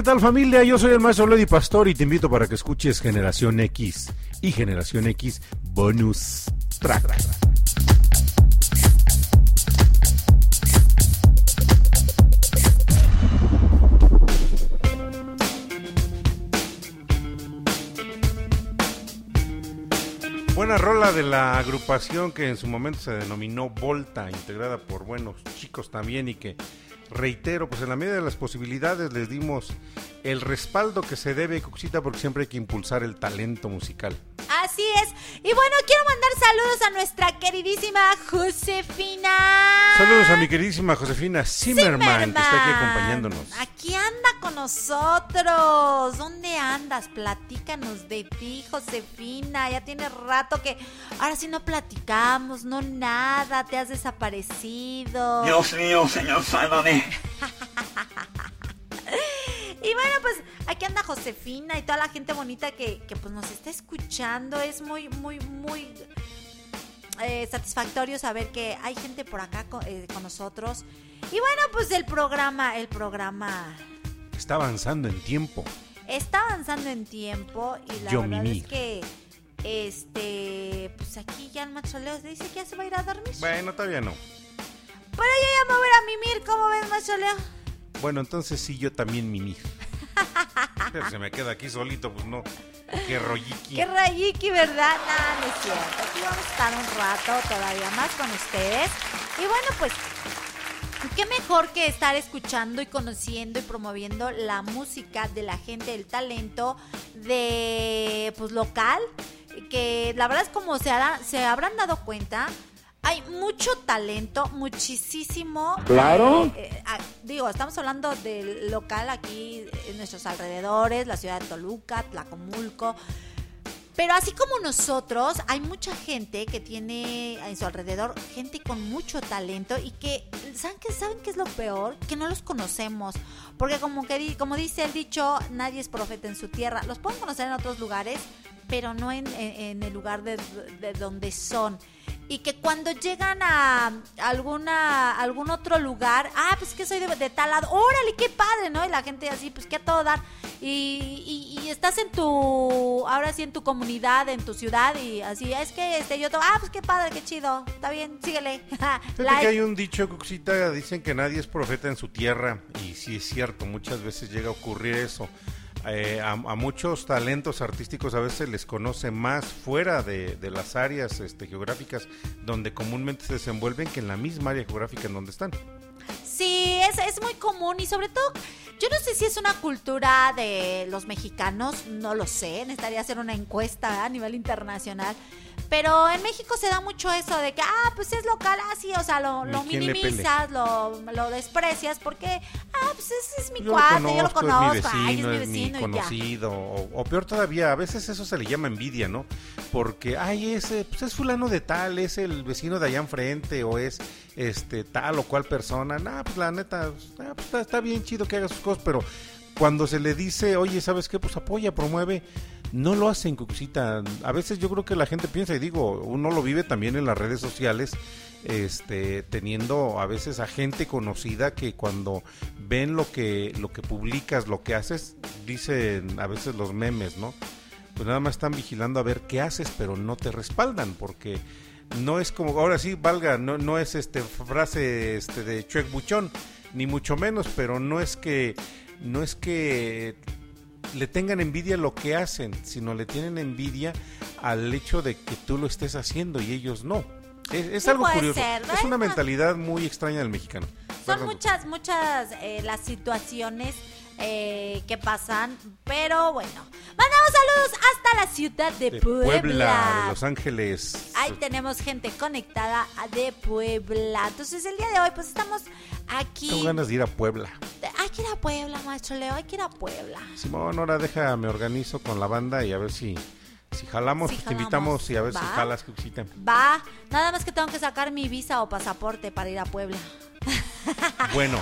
¿Qué tal familia? Yo soy el maestro Lady Pastor y te invito para que escuches Generación X y Generación X Bonus Track. Buena rola de la agrupación que en su momento se denominó Volta, integrada por buenos chicos también y que reitero, pues en la medida de las posibilidades les dimos el respaldo que se debe, Cuxita, porque siempre hay que impulsar el talento musical. Así es. Y bueno, quiero mandar saludos a nuestra queridísima Josefina. Saludos a mi queridísima Josefina Zimmerman, que está aquí acompañándonos. Aquí anda con nosotros. ¿Dónde andas? Platícanos de ti, Josefina. Ya tiene rato que ahora sí no platicamos, no nada. Te has desaparecido. Dios mío, señor Sálvame. Y bueno, pues aquí anda Josefina y toda la gente bonita que, pues nos está escuchando. Es muy, muy, muy eh, satisfactorio saber que hay gente por acá eh, con, nosotros. Y bueno, pues el programa, el programa... Está avanzando en tiempo. Está avanzando en tiempo y la verdad es que este pues aquí ya el macho Leo dice que ya se va a ir a dormir. Bueno, todavía no. Pero yo ya me voy a ir a mimir, ¿cómo ves, macho Leo? Bueno, entonces sí, yo también mimir. Se me queda aquí solito, pues no. Qué rolliki. Qué rolliki, ¿verdad? Nada, no es cierto. Aquí vamos a estar un rato todavía más con ustedes. Y bueno, pues qué mejor que estar escuchando y conociendo y promoviendo la música de la gente, el talento de pues local, que la verdad es como se, se habrán dado cuenta, hay mucho talento, muchísimo. Claro. Eh, eh, digo, estamos hablando del local aquí en nuestros alrededores, la ciudad de Toluca, Tlacomulco. Pero así como nosotros, hay mucha gente que tiene en su alrededor gente con mucho talento y que, ¿saben qué, ¿saben qué es lo peor? Que no los conocemos. Porque como, que, como dice el dicho, nadie es profeta en su tierra. Los pueden conocer en otros lugares, pero no en, el lugar de, de donde son y que cuando llegan a alguna algún otro lugar, ah, pues que soy de, tal lado, órale, qué padre, ¿no? Y la gente así, pues que a todo dar. Y, y, estás en tu, ahora sí en tu comunidad, en tu ciudad, y así, es que este, yo, ah, pues qué padre, qué chido, está bien, síguele. que hay un dicho, Cuxita, dicen que nadie es profeta en su tierra, y sí es cierto, muchas veces llega a ocurrir eso. Eh, a, muchos talentos artísticos a veces les conoce más fuera de, las áreas este, geográficas donde comúnmente se desenvuelven que en la misma área geográfica en donde están. Sí, es, es muy común y sobre todo, yo no sé si es una cultura de los mexicanos, no lo sé, necesitaría hacer una encuesta a nivel internacional pero en México se da mucho eso de que, ah, pues es local, así, o sea, lo, lo minimizas, lo, lo, desprecias, porque, ah, pues ese es mi cuate, yo lo conozco, es mi vecino, es mi, conocido, o, peor todavía, a veces eso se le llama envidia, ¿no? Porque, ay, ese, pues es fulano de tal, es el vecino de allá enfrente, o es este tal o cual persona, nah, pues la neta, ah, pues, está, está bien chido que haga sus cosas, pero cuando se le dice, oye, ¿sabes qué? Pues apoya, promueve no lo hacen, Cuxita. A veces yo creo que la gente piensa, y digo, uno lo vive también en las redes sociales, este, teniendo a veces a gente conocida que cuando ven lo que, lo que publicas, lo que haces, dicen a veces los memes, ¿no? Pues nada más están vigilando a ver qué haces, pero no te respaldan, porque no es como, ahora sí, valga, no, no es este frase este de Chuec Buchón, ni mucho menos, pero no es que, no es que le tengan envidia lo que hacen, sino le tienen envidia al hecho de que tú lo estés haciendo y ellos no. Es, algo curioso. es una mentalidad muy extraña del mexicano. Son muchas, muchas eh, las situaciones eh, que pasan, pero bueno. Mandamos saludos hasta la ciudad de, Puebla. Puebla. de Los Ángeles. Ahí tenemos gente conectada de Puebla. Entonces el día de hoy pues estamos aquí. Tengo ganas de ir a Puebla. Hay que ir a Puebla, maestro Leo, hay que ir a Puebla. Simón, ahora deja, me organizo con la banda y a ver si... Si jalamos, pues te invitamos y a ver si jalas que Va, nada más que tengo que sacar mi visa o pasaporte para ir a Puebla. Bueno.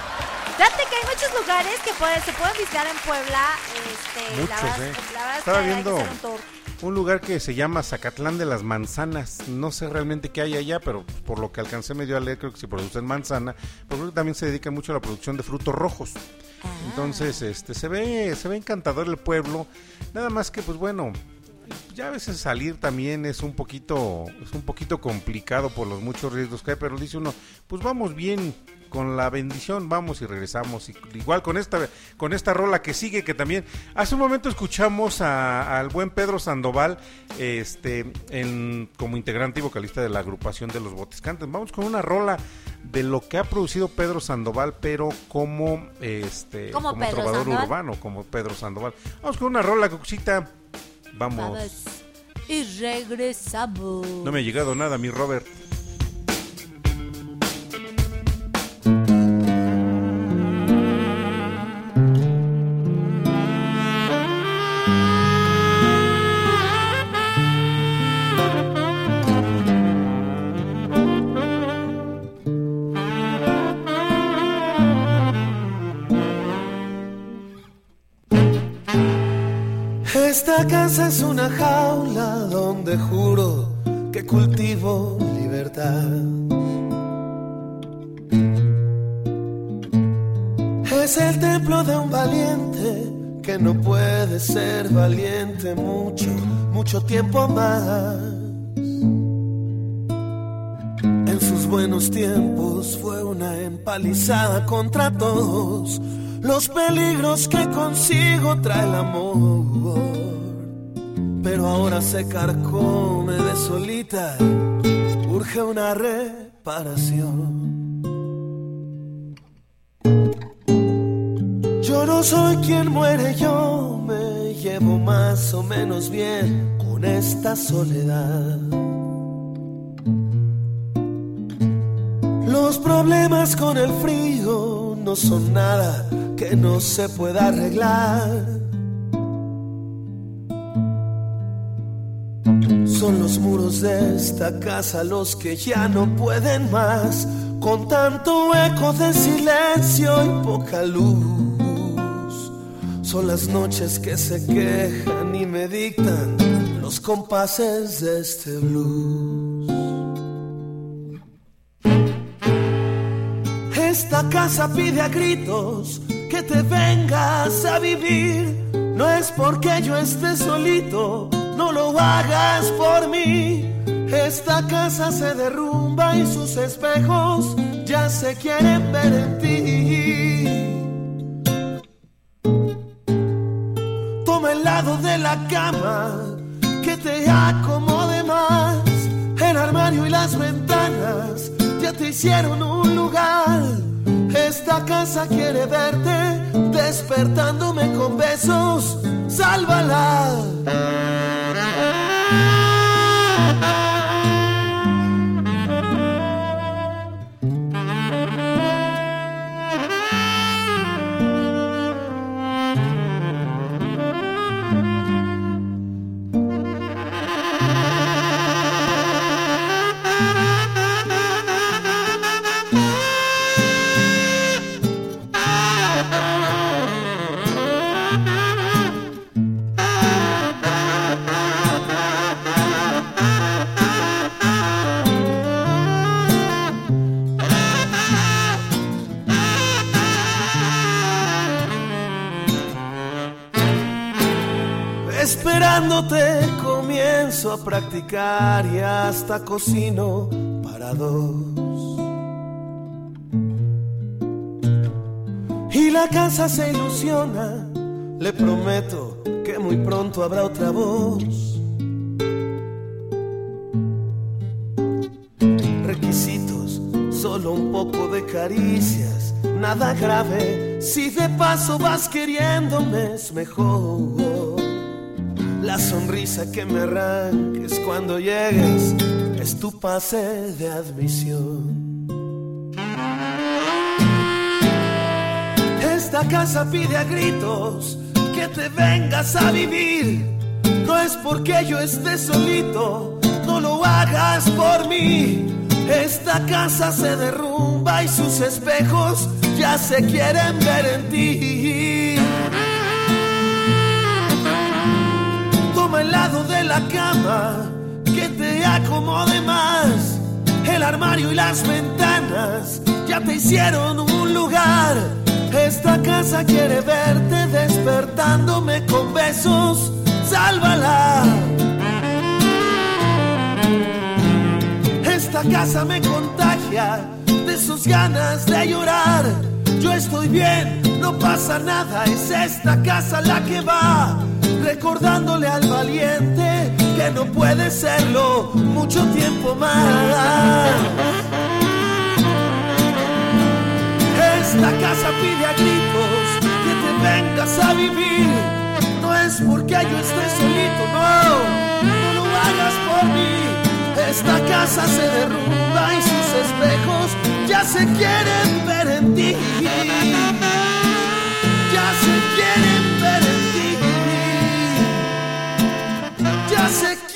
Fíjate que hay muchos lugares que se pueden visitar en Puebla. Este, muchos, ¿eh? Estaba viendo un, lugar que se llama Zacatlán de las Manzanas. No sé realmente qué hay allá, pero por lo que alcancé medio a leer, creo que se produce en manzana. Pero creo que también se dedica mucho a la producción de frutos rojos. Entonces, este, se ve, se ve encantador el pueblo. Nada más que, pues bueno, ya a veces salir también es un poquito, es un poquito complicado por los muchos riesgos que hay, pero dice uno, pues vamos bien con la bendición, vamos y regresamos. igual con esta, con esta rola que sigue, que también hace un momento escuchamos al buen Pedro Sandoval, este, en, como integrante y vocalista de la agrupación de los Botes Cantes. Vamos con una rola de lo que ha producido Pedro Sandoval, pero como este, como, trovador urbano, como Pedro Sandoval. Vamos con una rola, Vamos. Y regresamos. No me ha llegado nada, mi Robert. Esta casa es una jaula donde juro que cultivo libertad. Es el templo de un valiente que no puede ser valiente mucho, mucho tiempo más. En sus buenos tiempos fue una empalizada contra todos los peligros que consigo trae el amor ahora se carcome de solita, urge una reparación. Yo no soy quien muere, yo me llevo más o menos bien con esta soledad. Los problemas con el frío no son nada que no se pueda arreglar Son los muros de esta casa los que ya no pueden más, con tanto eco de silencio y poca luz. Son las noches que se quejan y me dictan los compases de este blues. Esta casa pide a gritos que te vengas a vivir. No es porque yo esté solito no lo hagas por mí. Esta casa se derrumba y sus espejos ya se quieren ver en ti. Toma el lado de la cama que te acomode más. El armario y las ventanas ya te hicieron un lugar. Esta casa quiere verte despertándome con besos. Sálvala. Te comienzo a practicar y hasta cocino para dos. Y la casa se ilusiona, le prometo que muy pronto habrá otra voz. Requisitos, solo un poco de caricias, nada grave. Si de paso vas queriéndome es mejor. La sonrisa que me arranques cuando llegues es tu pase de admisión. Esta casa pide a gritos que te vengas a vivir. No es porque yo esté solito, no lo hagas por mí. Esta casa se derrumba y sus espejos ya se quieren ver en ti. Cama que te acomode más. El armario y las ventanas ya te hicieron un lugar. Esta casa quiere verte despertándome con besos. Sálvala. Esta casa me contagia de sus ganas de llorar. Yo estoy bien, no pasa nada, es esta casa la que va recordándole al valiente que no puede serlo mucho tiempo más. Esta casa pide a gritos que te vengas a vivir. No es porque yo esté solito, no, no lo hagas por mí. Esta casa se derrumba y sus espejos ya se quieren ver en ti. Ya se quieren ver en ti. Ya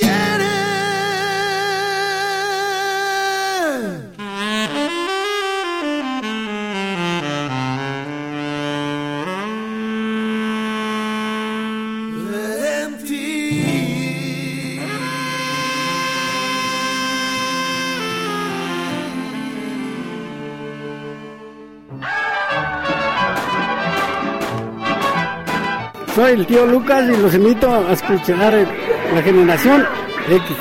el tío Lucas y los invito a escuchar la generación X.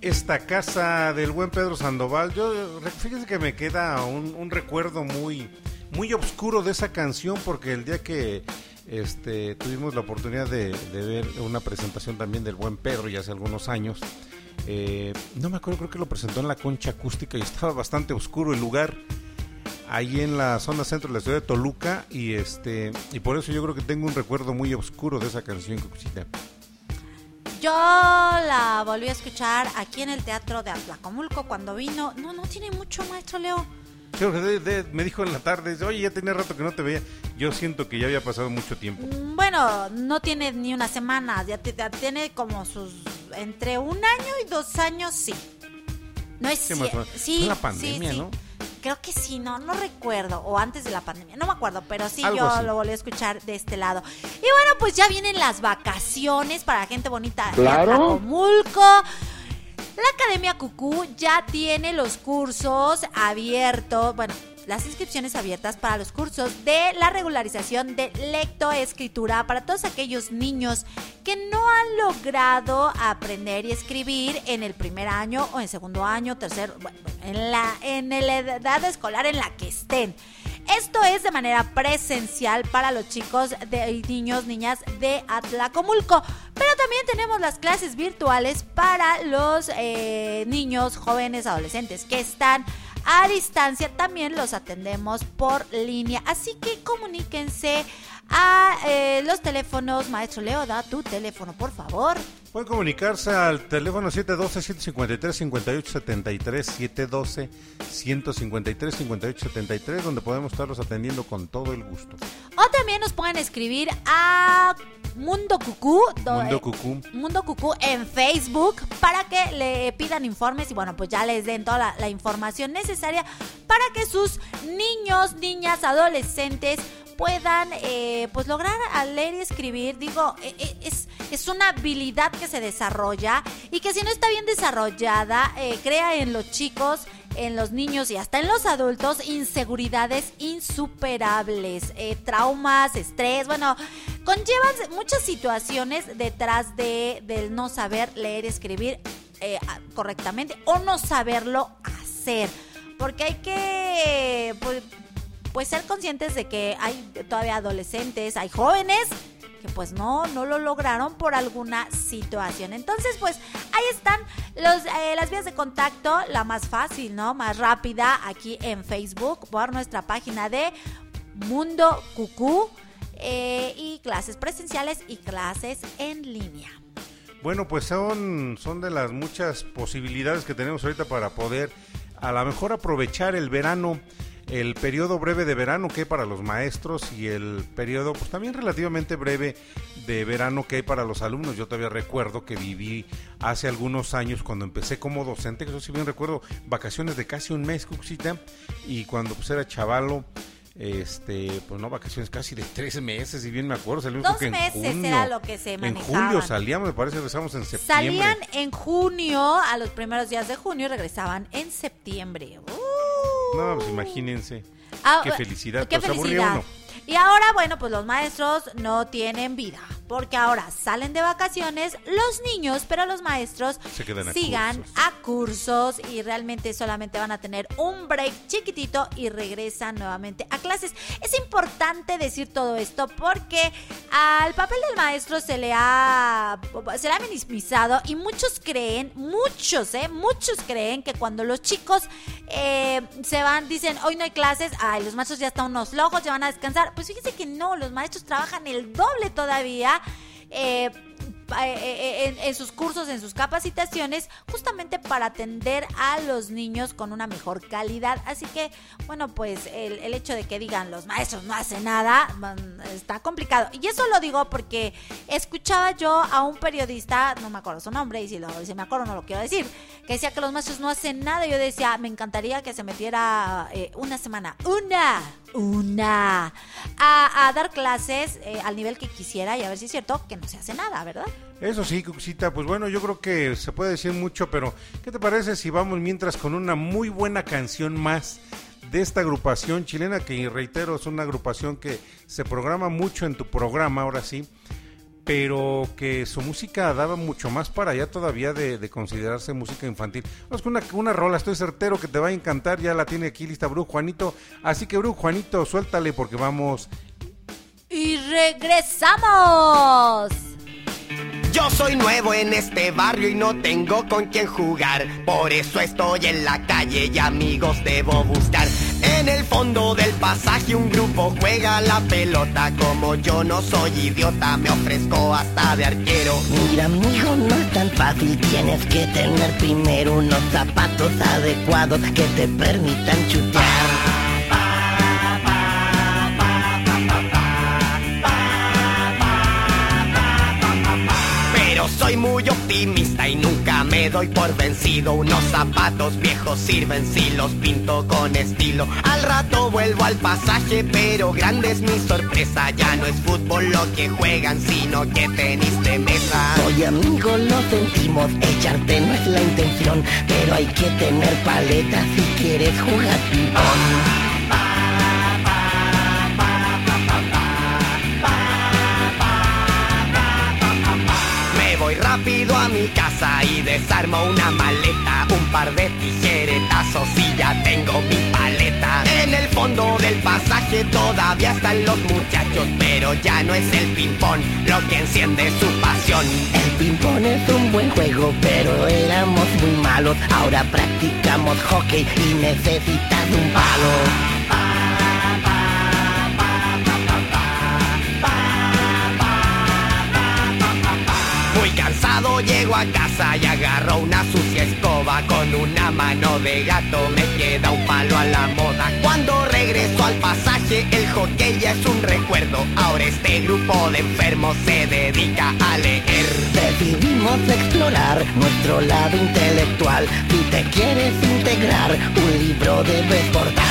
Esta casa del buen Pedro Sandoval, yo fíjense que me queda un, recuerdo muy, muy oscuro de esa canción porque el día que este, tuvimos la oportunidad de, de ver una presentación también del buen Pedro ya hace algunos años, eh, no me acuerdo, creo que lo presentó en la concha acústica y estaba bastante oscuro el lugar. Ahí en la zona centro de la ciudad de Toluca y este y por eso yo creo que tengo un recuerdo muy oscuro de esa canción Yo la volví a escuchar aquí en el teatro de Atlacomulco cuando vino. No, no tiene mucho, maestro Leo. me dijo en la tarde, oye, ya tenía rato que no te veía. Yo siento que ya había pasado mucho tiempo. Mm, bueno, no tiene ni una semana, ya tiene como sus entre un año y dos años, sí. No es cierto. Sí, la pandemia, ¿no? Creo que sí, no, no recuerdo. O antes de la pandemia, no me acuerdo, pero sí yo lo volví a escuchar de este lado. Y bueno, pues ya vienen las vacaciones para gente bonita claro. de. La Academia Cucú ya tiene los cursos abiertos. Bueno, las inscripciones abiertas para los cursos de la regularización de lectoescritura para todos aquellos niños que no han logrado aprender y escribir en el primer año o en segundo año, tercero, bueno, en la, en la edad escolar en la que estén. Esto es de manera presencial para los chicos de niños, niñas de Atlacomulco. Pero también tenemos las clases virtuales para los eh, niños, jóvenes, adolescentes que están a distancia también los atendemos por línea. Así que comuníquense a eh, los teléfonos. Maestro Leo, da tu teléfono, por favor. Pueden comunicarse al teléfono 712-153-5873, 712-153-5873, donde podemos estarlos atendiendo con todo el gusto. O también nos pueden escribir a Mundo Cucú, Mundo Cucú. Mundo Cucú en Facebook para que le pidan informes y bueno, pues ya les den toda la información necesaria para que sus niños, niñas, adolescentes puedan eh, pues lograr leer y escribir. Digo, e, e, es, es una habilidad que se desarrolla y que si no está bien desarrollada, eh, crea en los chicos en los niños y hasta en los adultos inseguridades insuperables, eh, traumas, estrés, bueno, conllevan muchas situaciones detrás de del no saber leer y escribir correctamente o no saberlo hacer, porque hay que pues, pues ser conscientes de que hay todavía adolescentes, hay jóvenes que pues no, no lo lograron por alguna situación. Entonces, pues ahí están los, eh, las vías de contacto, la más fácil, ¿no? Más rápida aquí en Facebook por nuestra página de Mundo Cucú eh, y clases presenciales y clases en línea. Bueno, pues son, son de las muchas posibilidades que tenemos ahorita para poder a lo mejor aprovechar el verano el periodo breve de verano que hay para los maestros y el periodo pues también relativamente breve de verano que hay para los alumnos. Yo todavía recuerdo que viví hace algunos años cuando empecé como docente, que eso sí bien recuerdo, vacaciones de casi un mes, Cuxita, y cuando pues era chavalo, este, pues no, vacaciones casi de tres meses, si bien me acuerdo, salimos Dos meses era lo que se manejaba. En julio salíamos, me parece, regresamos en septiembre. Salían en junio, a los primeros días de junio, regresaban en septiembre. No, pues imagínense. Ah, qué felicidad. Qué felicidad. Y ahora, bueno, pues los maestros no tienen vida, porque ahora salen de vacaciones los niños, pero los maestros sigan a cursos. y realmente solamente van a tener un break chiquitito y regresan nuevamente a clases. Es importante decir todo esto porque al papel del maestro se le ha se le ha minimizado y muchos creen, muchos, eh, muchos creen que cuando los chicos eh, se van, dicen hoy no hay clases, ay, los maestros ya están unos locos, ya van a descansar pues fíjese que no, los maestros trabajan el doble todavía. Eh, eh, eh, en, sus cursos, en sus capacitaciones, justamente para atender a los niños con una mejor calidad. Así que, bueno, pues el, hecho de que digan los maestros no hacen nada, mm, está complicado. Y eso lo digo porque escuchaba yo a un periodista, no me acuerdo su nombre, y si, me acuerdo no lo quiero decir, que decía que los maestros no hacen nada. Yo decía, me encantaría que se metiera una semana, una una a, dar clases eh, al nivel que quisiera y a ver si es cierto que no se hace nada, ¿verdad? Eso sí, Cuxita, pues bueno, yo creo que se puede decir mucho, pero ¿qué te parece si vamos mientras con una muy buena canción más de esta agrupación chilena que reitero es una agrupación que se programa mucho en tu programa, ahora sí? pero que su música daba mucho más para allá todavía de, considerarse música infantil. Vamos con una, una, rola, estoy certero que te va a encantar, ya la tiene aquí lista Bru Juanito, así que Bru Juanito, suéltale porque vamos... Y regresamos. Yo soy nuevo en este barrio y no tengo con quién jugar. Por eso estoy en la calle y amigos debo buscar. En el fondo del pasaje un grupo juega la pelota. Como yo no soy idiota, me ofrezco hasta de arquero. Mira, amigo, no es tan fácil. Tienes que tener primero unos zapatos adecuados que te permitan chutear. Soy muy optimista y nunca me doy por vencido. Unos zapatos viejos sirven si los pinto con estilo. Al rato vuelvo al pasaje, pero grande es mi sorpresa. Ya no es fútbol lo que juegan, sino que tenis de mesa. Oye amigo, lo sentimos, echarte no es la intención, pero hay que tener paleta si quieres jugar ping rápido a mi casa y desarmo una maleta, un par de tijeretazos y ya tengo mi paleta. En el fondo del pasaje todavía están los muchachos, pero ya no es el ping-pong lo que enciende su pasión. El ping-pong es un buen juego, pero éramos muy malos. Ahora practicamos hockey y necesitas un palo. Llego a casa y agarro una sucia escoba. Con una mano de gato me queda un palo a la moda. Cuando regreso al pasaje el hockey ya es un recuerdo. Ahora este grupo de enfermos se dedica a leer. Decidimos explorar nuestro lado intelectual. Si te quieres integrar un libro debes portar.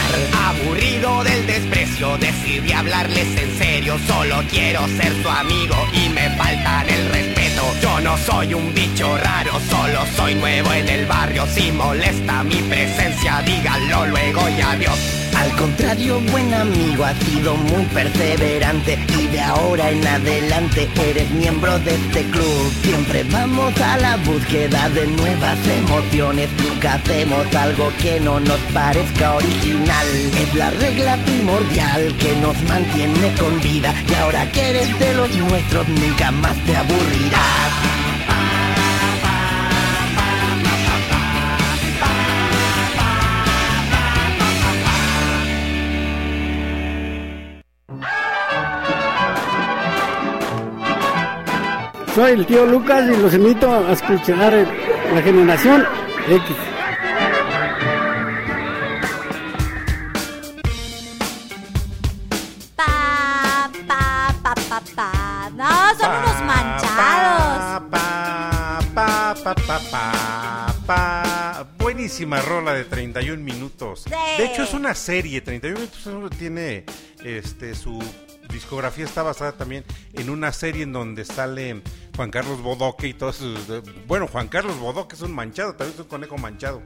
Aburrido del desprecio decidí hablarles en serio. Solo quiero ser tu amigo y me faltan el respeto yo no soy un bicho raro, solo soy nuevo en el barrio. Si molesta mi presencia, díganlo luego y adiós. Al contrario, buen amigo, has sido muy perseverante y de ahora en adelante eres miembro de este club. Siempre vamos a la búsqueda de nuevas emociones, nunca hacemos algo que no nos parezca original. Es la regla primordial que nos mantiene con vida y ahora que eres de los nuestros nunca más te aburrirás. Soy el tío Lucas y los invito a escuchar la generación X. Pa, pa, pa, pa, pa. No, son unos manchados. Pa, pa, pa, pa, pa, pa, buenísima rola de 31 minutos. De hecho, es una serie. 31 minutos tiene este su discografía está basada también en una serie en donde sale Juan Carlos Bodoque y todos Bueno, Juan Carlos Bodoque es un manchado, también es un conejo manchado.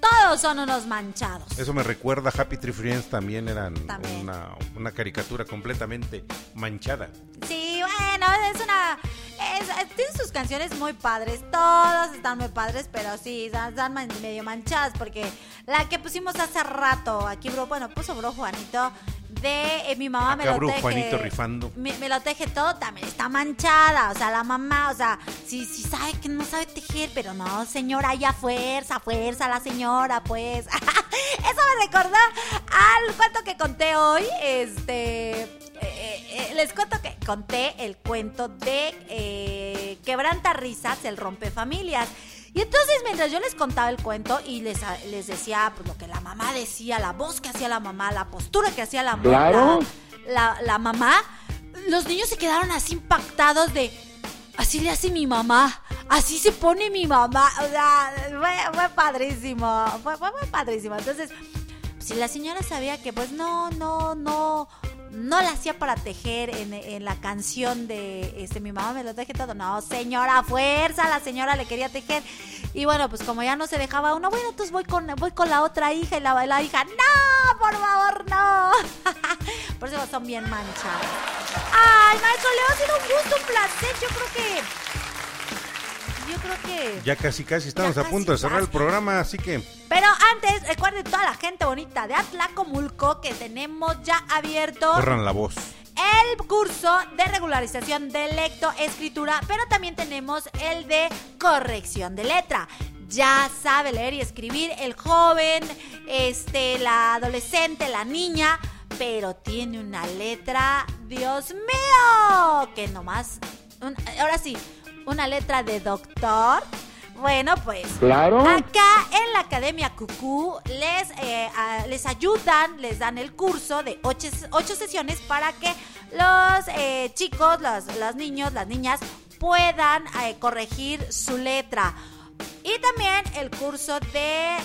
Todos son unos manchados. Eso me recuerda, Happy Tree Friends también eran Una, caricatura completamente manchada. Sí, bueno, es una... tiene sus canciones muy padres, todas están muy padres, pero sí, están medio manchadas, porque la que pusimos hace rato, aquí, bro, bueno, puso bro Juanito, de eh, mi mamá me lo teje. Juanito rifando. Me, lo teje todo, también está manchada. O sea, la mamá, o sea, sí, sí sabe que no sabe tejer, pero no, señora, ya fuerza, fuerza la señora, pues. Eso me recordó al cuento que conté hoy. Este. Eh, eh, les cuento que conté el cuento de Quebranta Risas, el rompefamilias. Y entonces mientras yo les contaba el cuento y les, les decía pues, lo que la mamá decía, la voz que hacía la mamá, la postura que hacía la, mamá, la, mamá, los niños se quedaron así impactados de, así le hace mi mamá, así se pone mi mamá. O sea, fue, padrísimo, fue, fue, padrísimo. Entonces, si la señora sabía que pues no, no, no no la hacía para tejer en, la canción de este mi mamá me lo teje todo. No, señora, fuerza, la señora le quería tejer. Y bueno, pues como ya no se dejaba uno, bueno, entonces voy con, voy con la otra hija y la, la hija, no, por favor, no. por eso son bien manchadas. Ay, maestro Leo, ha sido un gusto, un placer. Yo creo que yo creo que... Ya casi, casi estamos a punto de cerrar el programa, así que... Pero antes, recuerden toda la gente bonita de Atlacomulco que tenemos ya abierto... Corran la voz el curso de regularización de lectoescritura, pero también tenemos el de corrección de letra. Ya sabe leer y escribir el joven, este, la adolescente, la niña, pero tiene una letra, Dios mío, que nomás, ahora sí, una letra de doctor. Bueno, pues claro. acá en la Academia Cucú les, eh, les ayudan, les dan el curso de ocho, sesiones para que los eh, chicos, los, niños, las niñas puedan eh, corregir su letra. Y también el curso de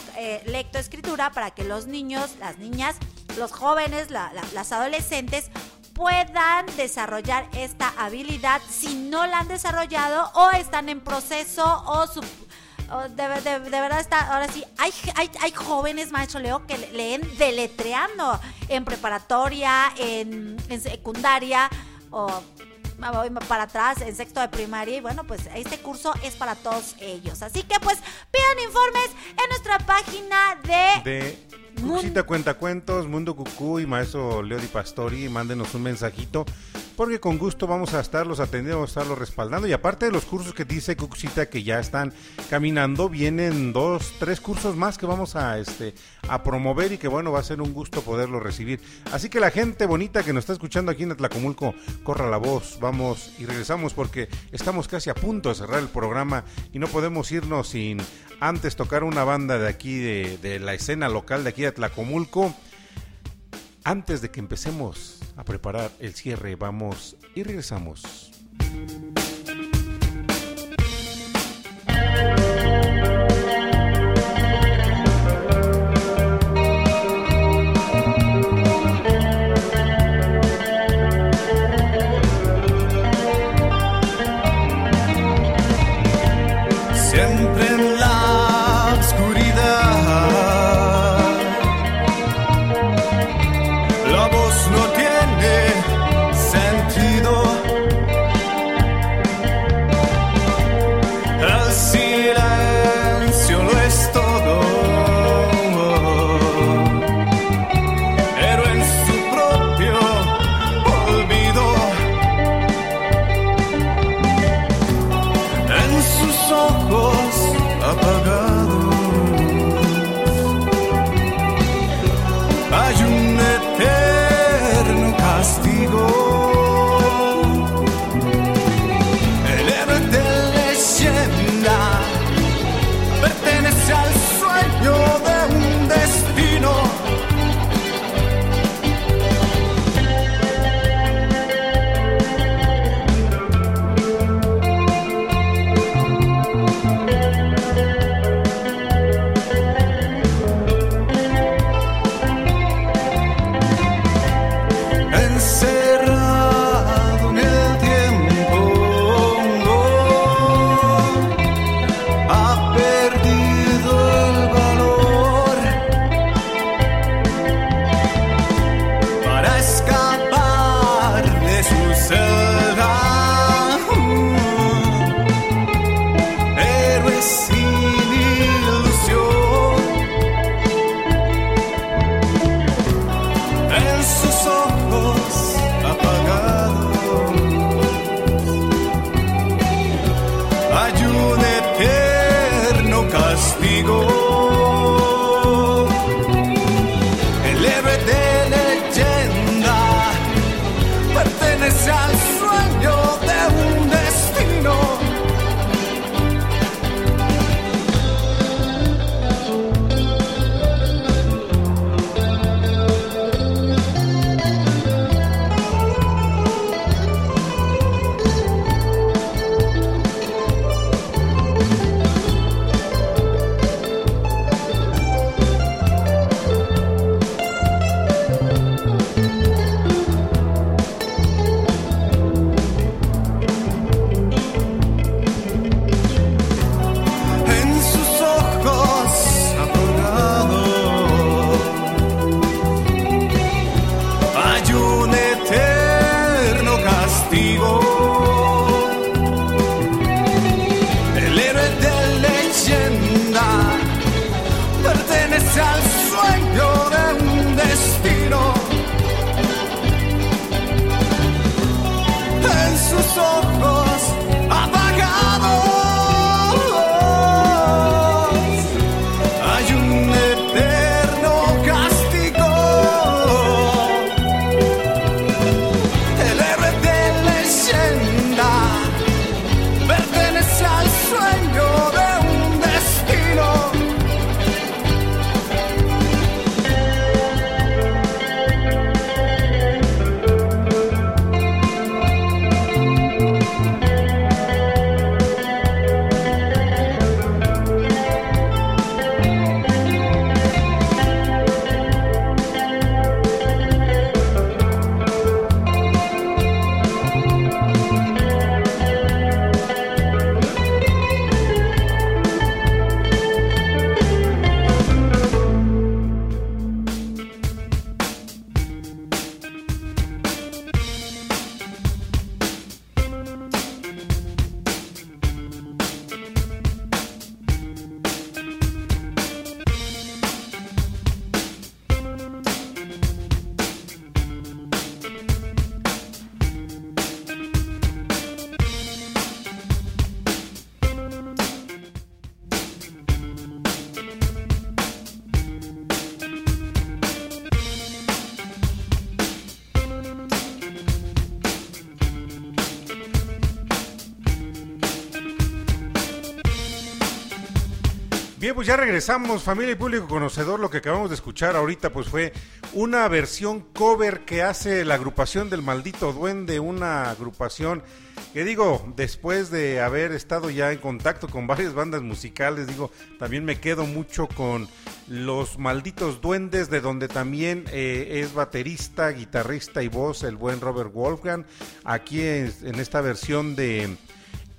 lectoescritura para que los niños, las niñas, los jóvenes, las adolescentes puedan desarrollar esta habilidad. Si no la han desarrollado o están en proceso o su de, verdad está, ahora sí, hay, hay, hay, jóvenes, maestro Leo, que leen deletreando en preparatoria, en, en secundaria o para atrás en sexto de primaria y bueno pues este curso es para todos ellos. Así que pues pidan informes en nuestra página de Cuxita Cuenta Cuentos, Mundo Cucú y Maestro Leo Di Pastori, mándenos un mensajito, porque con gusto vamos a estarlos atendiendo, vamos a estarlos respaldando. Y aparte de los cursos que dice Cuxita que ya están caminando, vienen dos, tres cursos más que vamos a, este, a promover y que bueno, va a ser un gusto poderlos recibir. Así que la gente bonita que nos está escuchando aquí en Atlacomulco, corra la voz, vamos y regresamos porque estamos casi a punto de cerrar el programa y no podemos irnos sin antes tocar una banda de aquí, de, la escena local de aquí de Tlacomulco. Antes de que empecemos a preparar el cierre, vamos y regresamos. Pues ya regresamos, familia y público conocedor. Lo que acabamos de escuchar ahorita, pues fue una versión cover que hace la agrupación del maldito duende, una agrupación que digo, después de haber estado ya en contacto con varias bandas musicales, digo, también me quedo mucho con los malditos duendes, de donde también eh, es baterista, guitarrista y voz el buen Robert Wolfgang. Aquí en esta versión de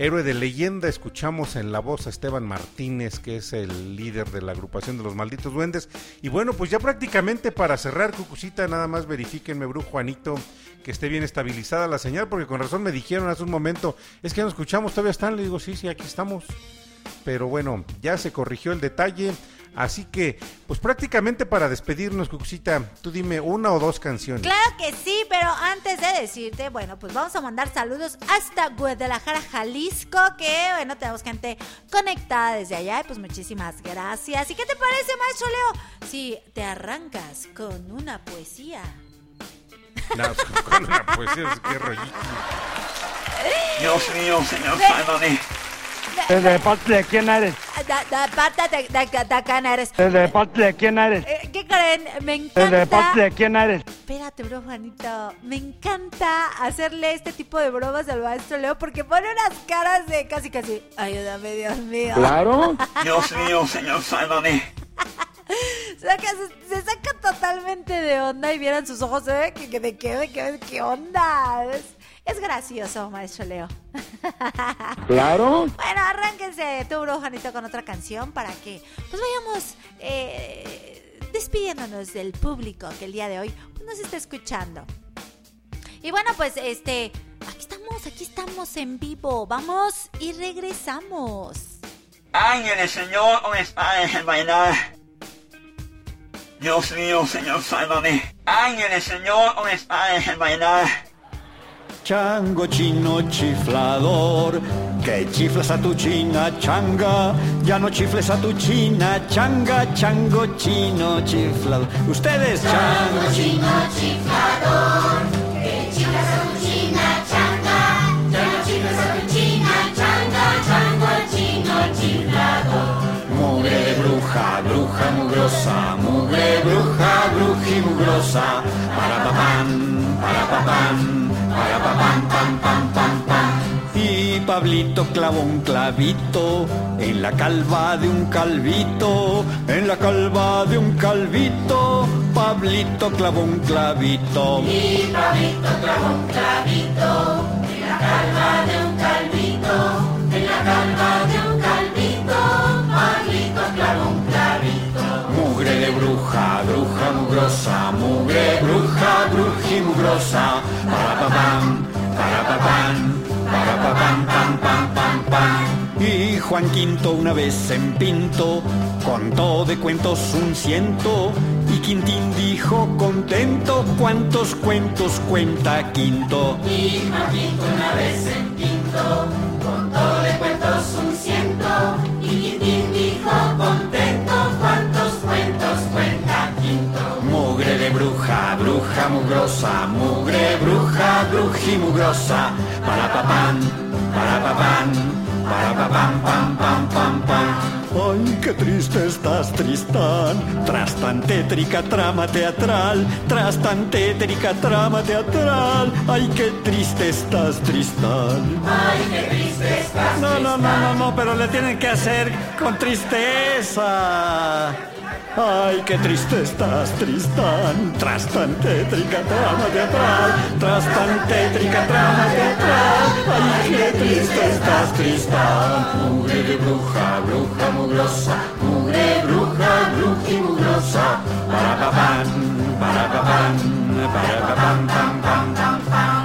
Héroe de leyenda, escuchamos en la voz a Esteban Martínez, que es el líder de la agrupación de los malditos duendes. Y bueno, pues ya prácticamente para cerrar, Cucucita, nada más verifíquenme, Brujo Juanito, que esté bien estabilizada la señal, porque con razón me dijeron hace un momento, es que no escuchamos, todavía están, le digo, sí, sí, aquí estamos. Pero bueno, ya se corrigió el detalle. Así que, pues prácticamente para despedirnos, Cucucita, tú dime una o dos canciones. Claro que sí, pero antes de decirte, bueno, pues vamos a mandar saludos hasta Guadalajara, Jalisco, que bueno, tenemos gente conectada desde allá y pues muchísimas gracias. ¿Y qué te parece, maestro Leo? Si te arrancas con una poesía. No, con una poesía, qué rollito. Dios mío, señor, perdone. ¿De parte de quién eres? De, parte de, quién eres. ¿De parte de quién eres? Eh, ¿Qué creen? Me encanta. ¿De parte de quién eres? Espérate, bro, Juanito. Me encanta hacerle este tipo de bromas al maestro Leo porque pone unas caras de casi, casi. Ayúdame, Dios mío. Claro. Dios mío, señor, sálvame. se, saca totalmente de onda y vieran sus ojos, ¿eh? ¿De qué, de qué, de qué onda? Es, gracioso, maestro Leo. Claro. bueno, arránquense tú, Juanito, con otra canción para que pues vayamos eh, despidiéndonos del público que el día de hoy nos está escuchando. Y bueno, pues este, aquí estamos, aquí estamos en vivo. Vamos y regresamos. Ángeles, Señor, ¿dónde está el bailar? Dios mío, Señor, sálvame. Ángeles, Señor, ¿dónde está el bailar? Chango chino chiflador, que chiflas a tu china changa, ya no chifles a tu china changa, chango chino chiflador. Ustedes, chango chino chiflador, que chiflas a tu china changa, ya no chifles a tu china changa, chango chino chiflador. Mugre de bruja, bruja mugrosa, mugre bruja, bruji mugrosa, para papán, para papán, Y Pablito clavó un clavito en la calva de un calvito, en la calva de un calvito, Pablito clavó un clavito. Y Pablito clavó un clavito en la calva de un calvito, en la calva de un calvito, Pablito clavó un. Bruja, bruja mugrosa, mugre bruja, bruji mugrosa, para papán, para papán, para papán, pam, pam, pam, pam. Y Juan Quinto una vez en Pinto contó de cuentos un ciento y Quintín dijo contento cuántos cuentos cuenta Quinto. Y Juan Quinto una vez en Pinto contó de cuentos un ciento y Quintín dijo contento bruja, bruja mugrosa, mugre bruja, bruji mugrosa, para papán, para papán, para papán, pam, pam, pam, pam. Ay, qué triste estás, Tristán, tras tan tétrica trama teatral, tras tan tétrica trama teatral. Ay, qué triste estás, Tristán. Ay, qué triste estás. No, no, no, no, no, pero le tienen que hacer con tristeza. Ay, qué triste estás, Tristán, tras tan tétrica trama teatral, tras tan tétrica trama teatral. Ay, qué triste estás, Tristán. Mugre de bruja, bruja mugrosa, mugre bruja, bruja y mugrosa. Para papán, para papán, para papán, pam, pam, pam, pam.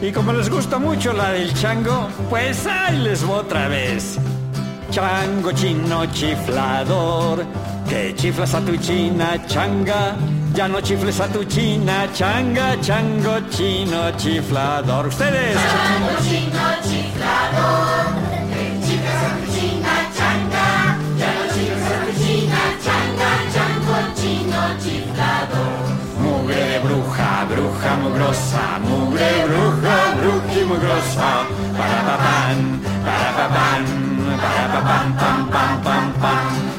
Y como les gusta mucho la del chango, pues ahí les voy otra vez. Chango chino chiflador, que chiflas a tu china changa, ya no chifles a tu china changa, chango chino chiflador. Ustedes. Chango chino chiflador, que chiflas a tu china changa, ya no chifles a tu china changa, chango chino chiflador. Mugre de bruja, bruja mugrosa, mugre bruja, bruji mugrosa, para papán, para papán,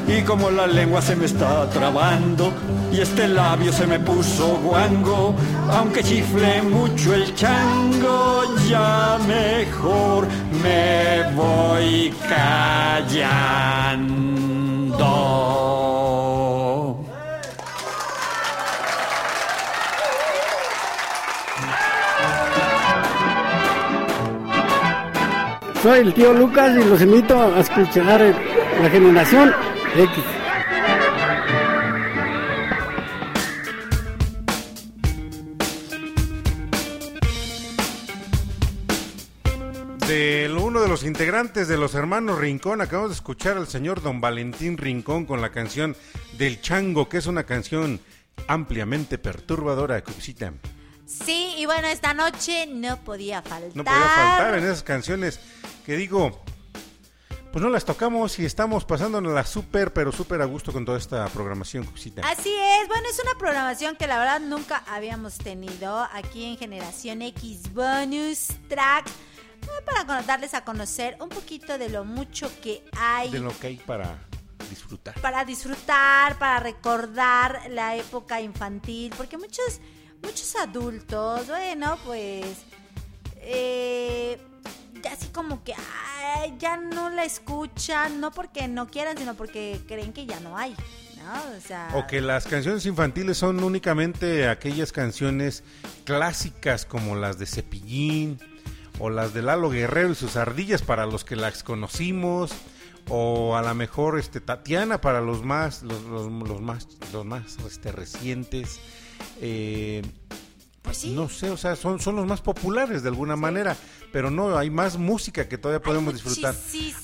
Y como la lengua se me está trabando y este labio se me puso guango, aunque chifle mucho el chango, ya mejor me voy callando. Soy el tío Lucas y los invito a escuchar la generación X. De uno de los integrantes de los hermanos Rincón, acabamos de escuchar al señor Don Valentín Rincón con la canción del Chango, que es una canción ampliamente perturbadora, Cupcita. Sí, y bueno, esta noche no podía faltar. No podía faltar en esas canciones que digo, pues no las tocamos y estamos pasándonos la súper, pero súper a gusto con toda esta programación, Cupcita. Así es, bueno, es una programación que la verdad nunca habíamos tenido aquí en Generación X Bonus Track. eh, Para darles a conocer un poquito de lo mucho que hay De lo que hay para disfrutar. para disfrutar, para recordar la época infantil, porque muchos, muchos adultos, bueno, pues, eh, así como que ay, ya no la escuchan, no porque no quieran, sino porque creen que ya no hay. O, que las canciones infantiles son únicamente aquellas canciones clásicas como las de Cepillín o las de Lalo Guerrero y sus ardillas para los que las conocimos o a lo mejor este Tatiana para los más los, los, más los más este, recientes eh, pues no sé, o sea, son, son los más populares de alguna manera pero no, hay más música que todavía podemos disfrutar.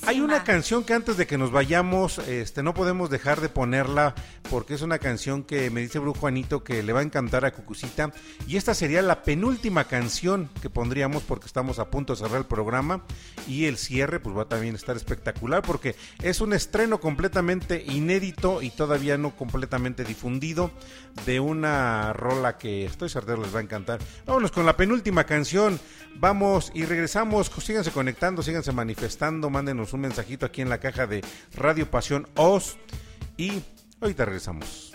Hay una canción que antes de que nos vayamos, este, no podemos dejar de ponerla porque es una canción que me dice Brujo Juanito que le va a encantar a Cucucita y esta sería la penúltima canción que pondríamos porque estamos a punto de cerrar el programa y el cierre pues va a también estar espectacular porque es un estreno completamente inédito y todavía no completamente difundido de una rola que estoy certero les va a encantar. Vámonos con la penúltima canción. Vamos y regresamos. Síganse conectando, síganse manifestando. Mándenos un mensajito aquí en la caja de Radio Pasión Os. Y ahorita regresamos.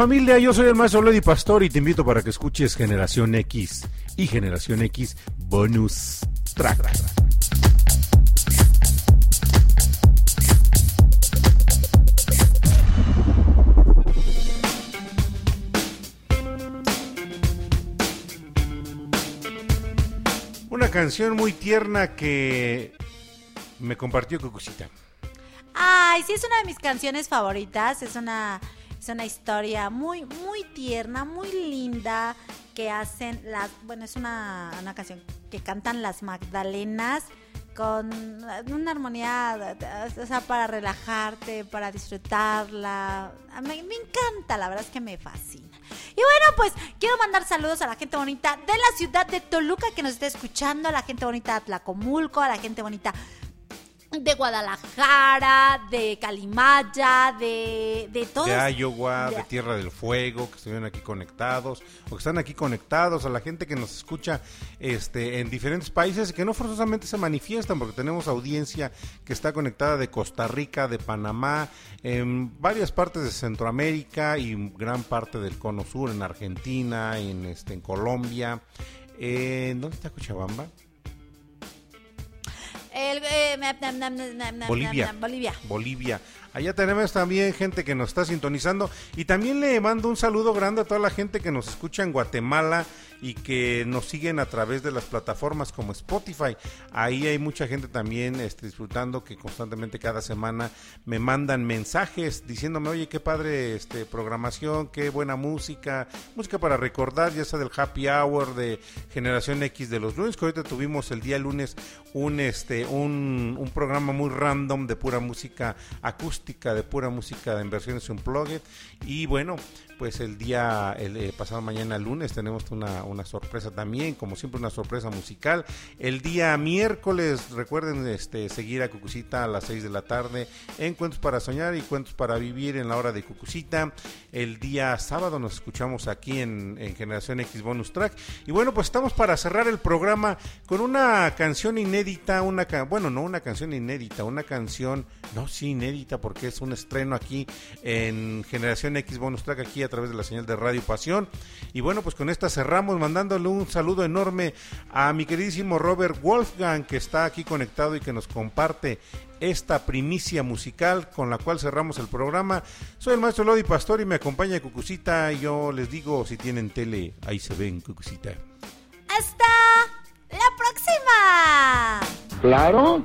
Familia? Yo soy el maestro Lady Pastor y te invito para que escuches Generación X y Generación X Bonus Track. Una canción muy tierna que me compartió Cucucita. Ay, sí, es una de mis canciones favoritas. Es una es una historia muy, muy tierna, muy linda que hacen las, bueno, es una, canción que cantan las Magdalenas con una armonía, o sea, para relajarte, para disfrutarla. Me, encanta, la verdad es que me fascina. Y bueno, pues quiero mandar saludos a la gente bonita de la ciudad de Toluca que nos está escuchando, a la gente bonita de Tlacomulco, a la gente bonita de Guadalajara, de Calimaya, de, de todos. De Iowa, de... Tierra del Fuego, que estuvieron aquí conectados, o que están aquí conectados, a la gente que nos escucha este, en diferentes países y que no forzosamente se manifiestan, porque tenemos audiencia que está conectada de Costa Rica, de Panamá, en varias partes de Centroamérica y gran parte del Cono Sur, en Argentina, en, este, en Colombia. Eh, ¿Dónde está Cochabamba? El, eh, Bolivia. Bolivia. Bolivia. Allá tenemos también gente que nos está sintonizando y también le mando un saludo grande a toda la gente que nos escucha en Guatemala y que nos siguen a través de las plataformas como Spotify. Ahí hay mucha gente también este, disfrutando que constantemente cada semana me mandan mensajes diciéndome, oye, qué padre este, programación, qué buena música, música para recordar, ya sea del happy hour de Generación X de los lunes, que ahorita tuvimos el día lunes un, este, un, un programa muy random de pura música acústica, de pura música en versiones unplugged. Y bueno, pues el día, eh, pasado mañana lunes tenemos una, una, sorpresa también, como siempre una sorpresa musical. El día miércoles, recuerden este, seguir a Cucucita a las 6 de la tarde en Cuentos para Soñar y Cuentos para Vivir en la hora de Cucucita. El día sábado nos escuchamos aquí en, en Generación X Bonus Track. Y bueno, pues estamos para cerrar el programa con una canción inédita, una bueno, no una canción inédita, una canción, no, sí, inédita porque es un estreno aquí en Generación X Bonus Track aquí a través de la señal de Radio Pasión. Y bueno, pues con esta cerramos mandándole un saludo enorme a mi queridísimo Robert Wolfgang que está aquí conectado y que nos comparte esta primicia musical con la cual cerramos el programa. Soy el maestro Lodi Pastor y me acompaña Cucucita. Yo les digo, si tienen tele, ahí se ven, Cucucita. Hasta la próxima. Claro.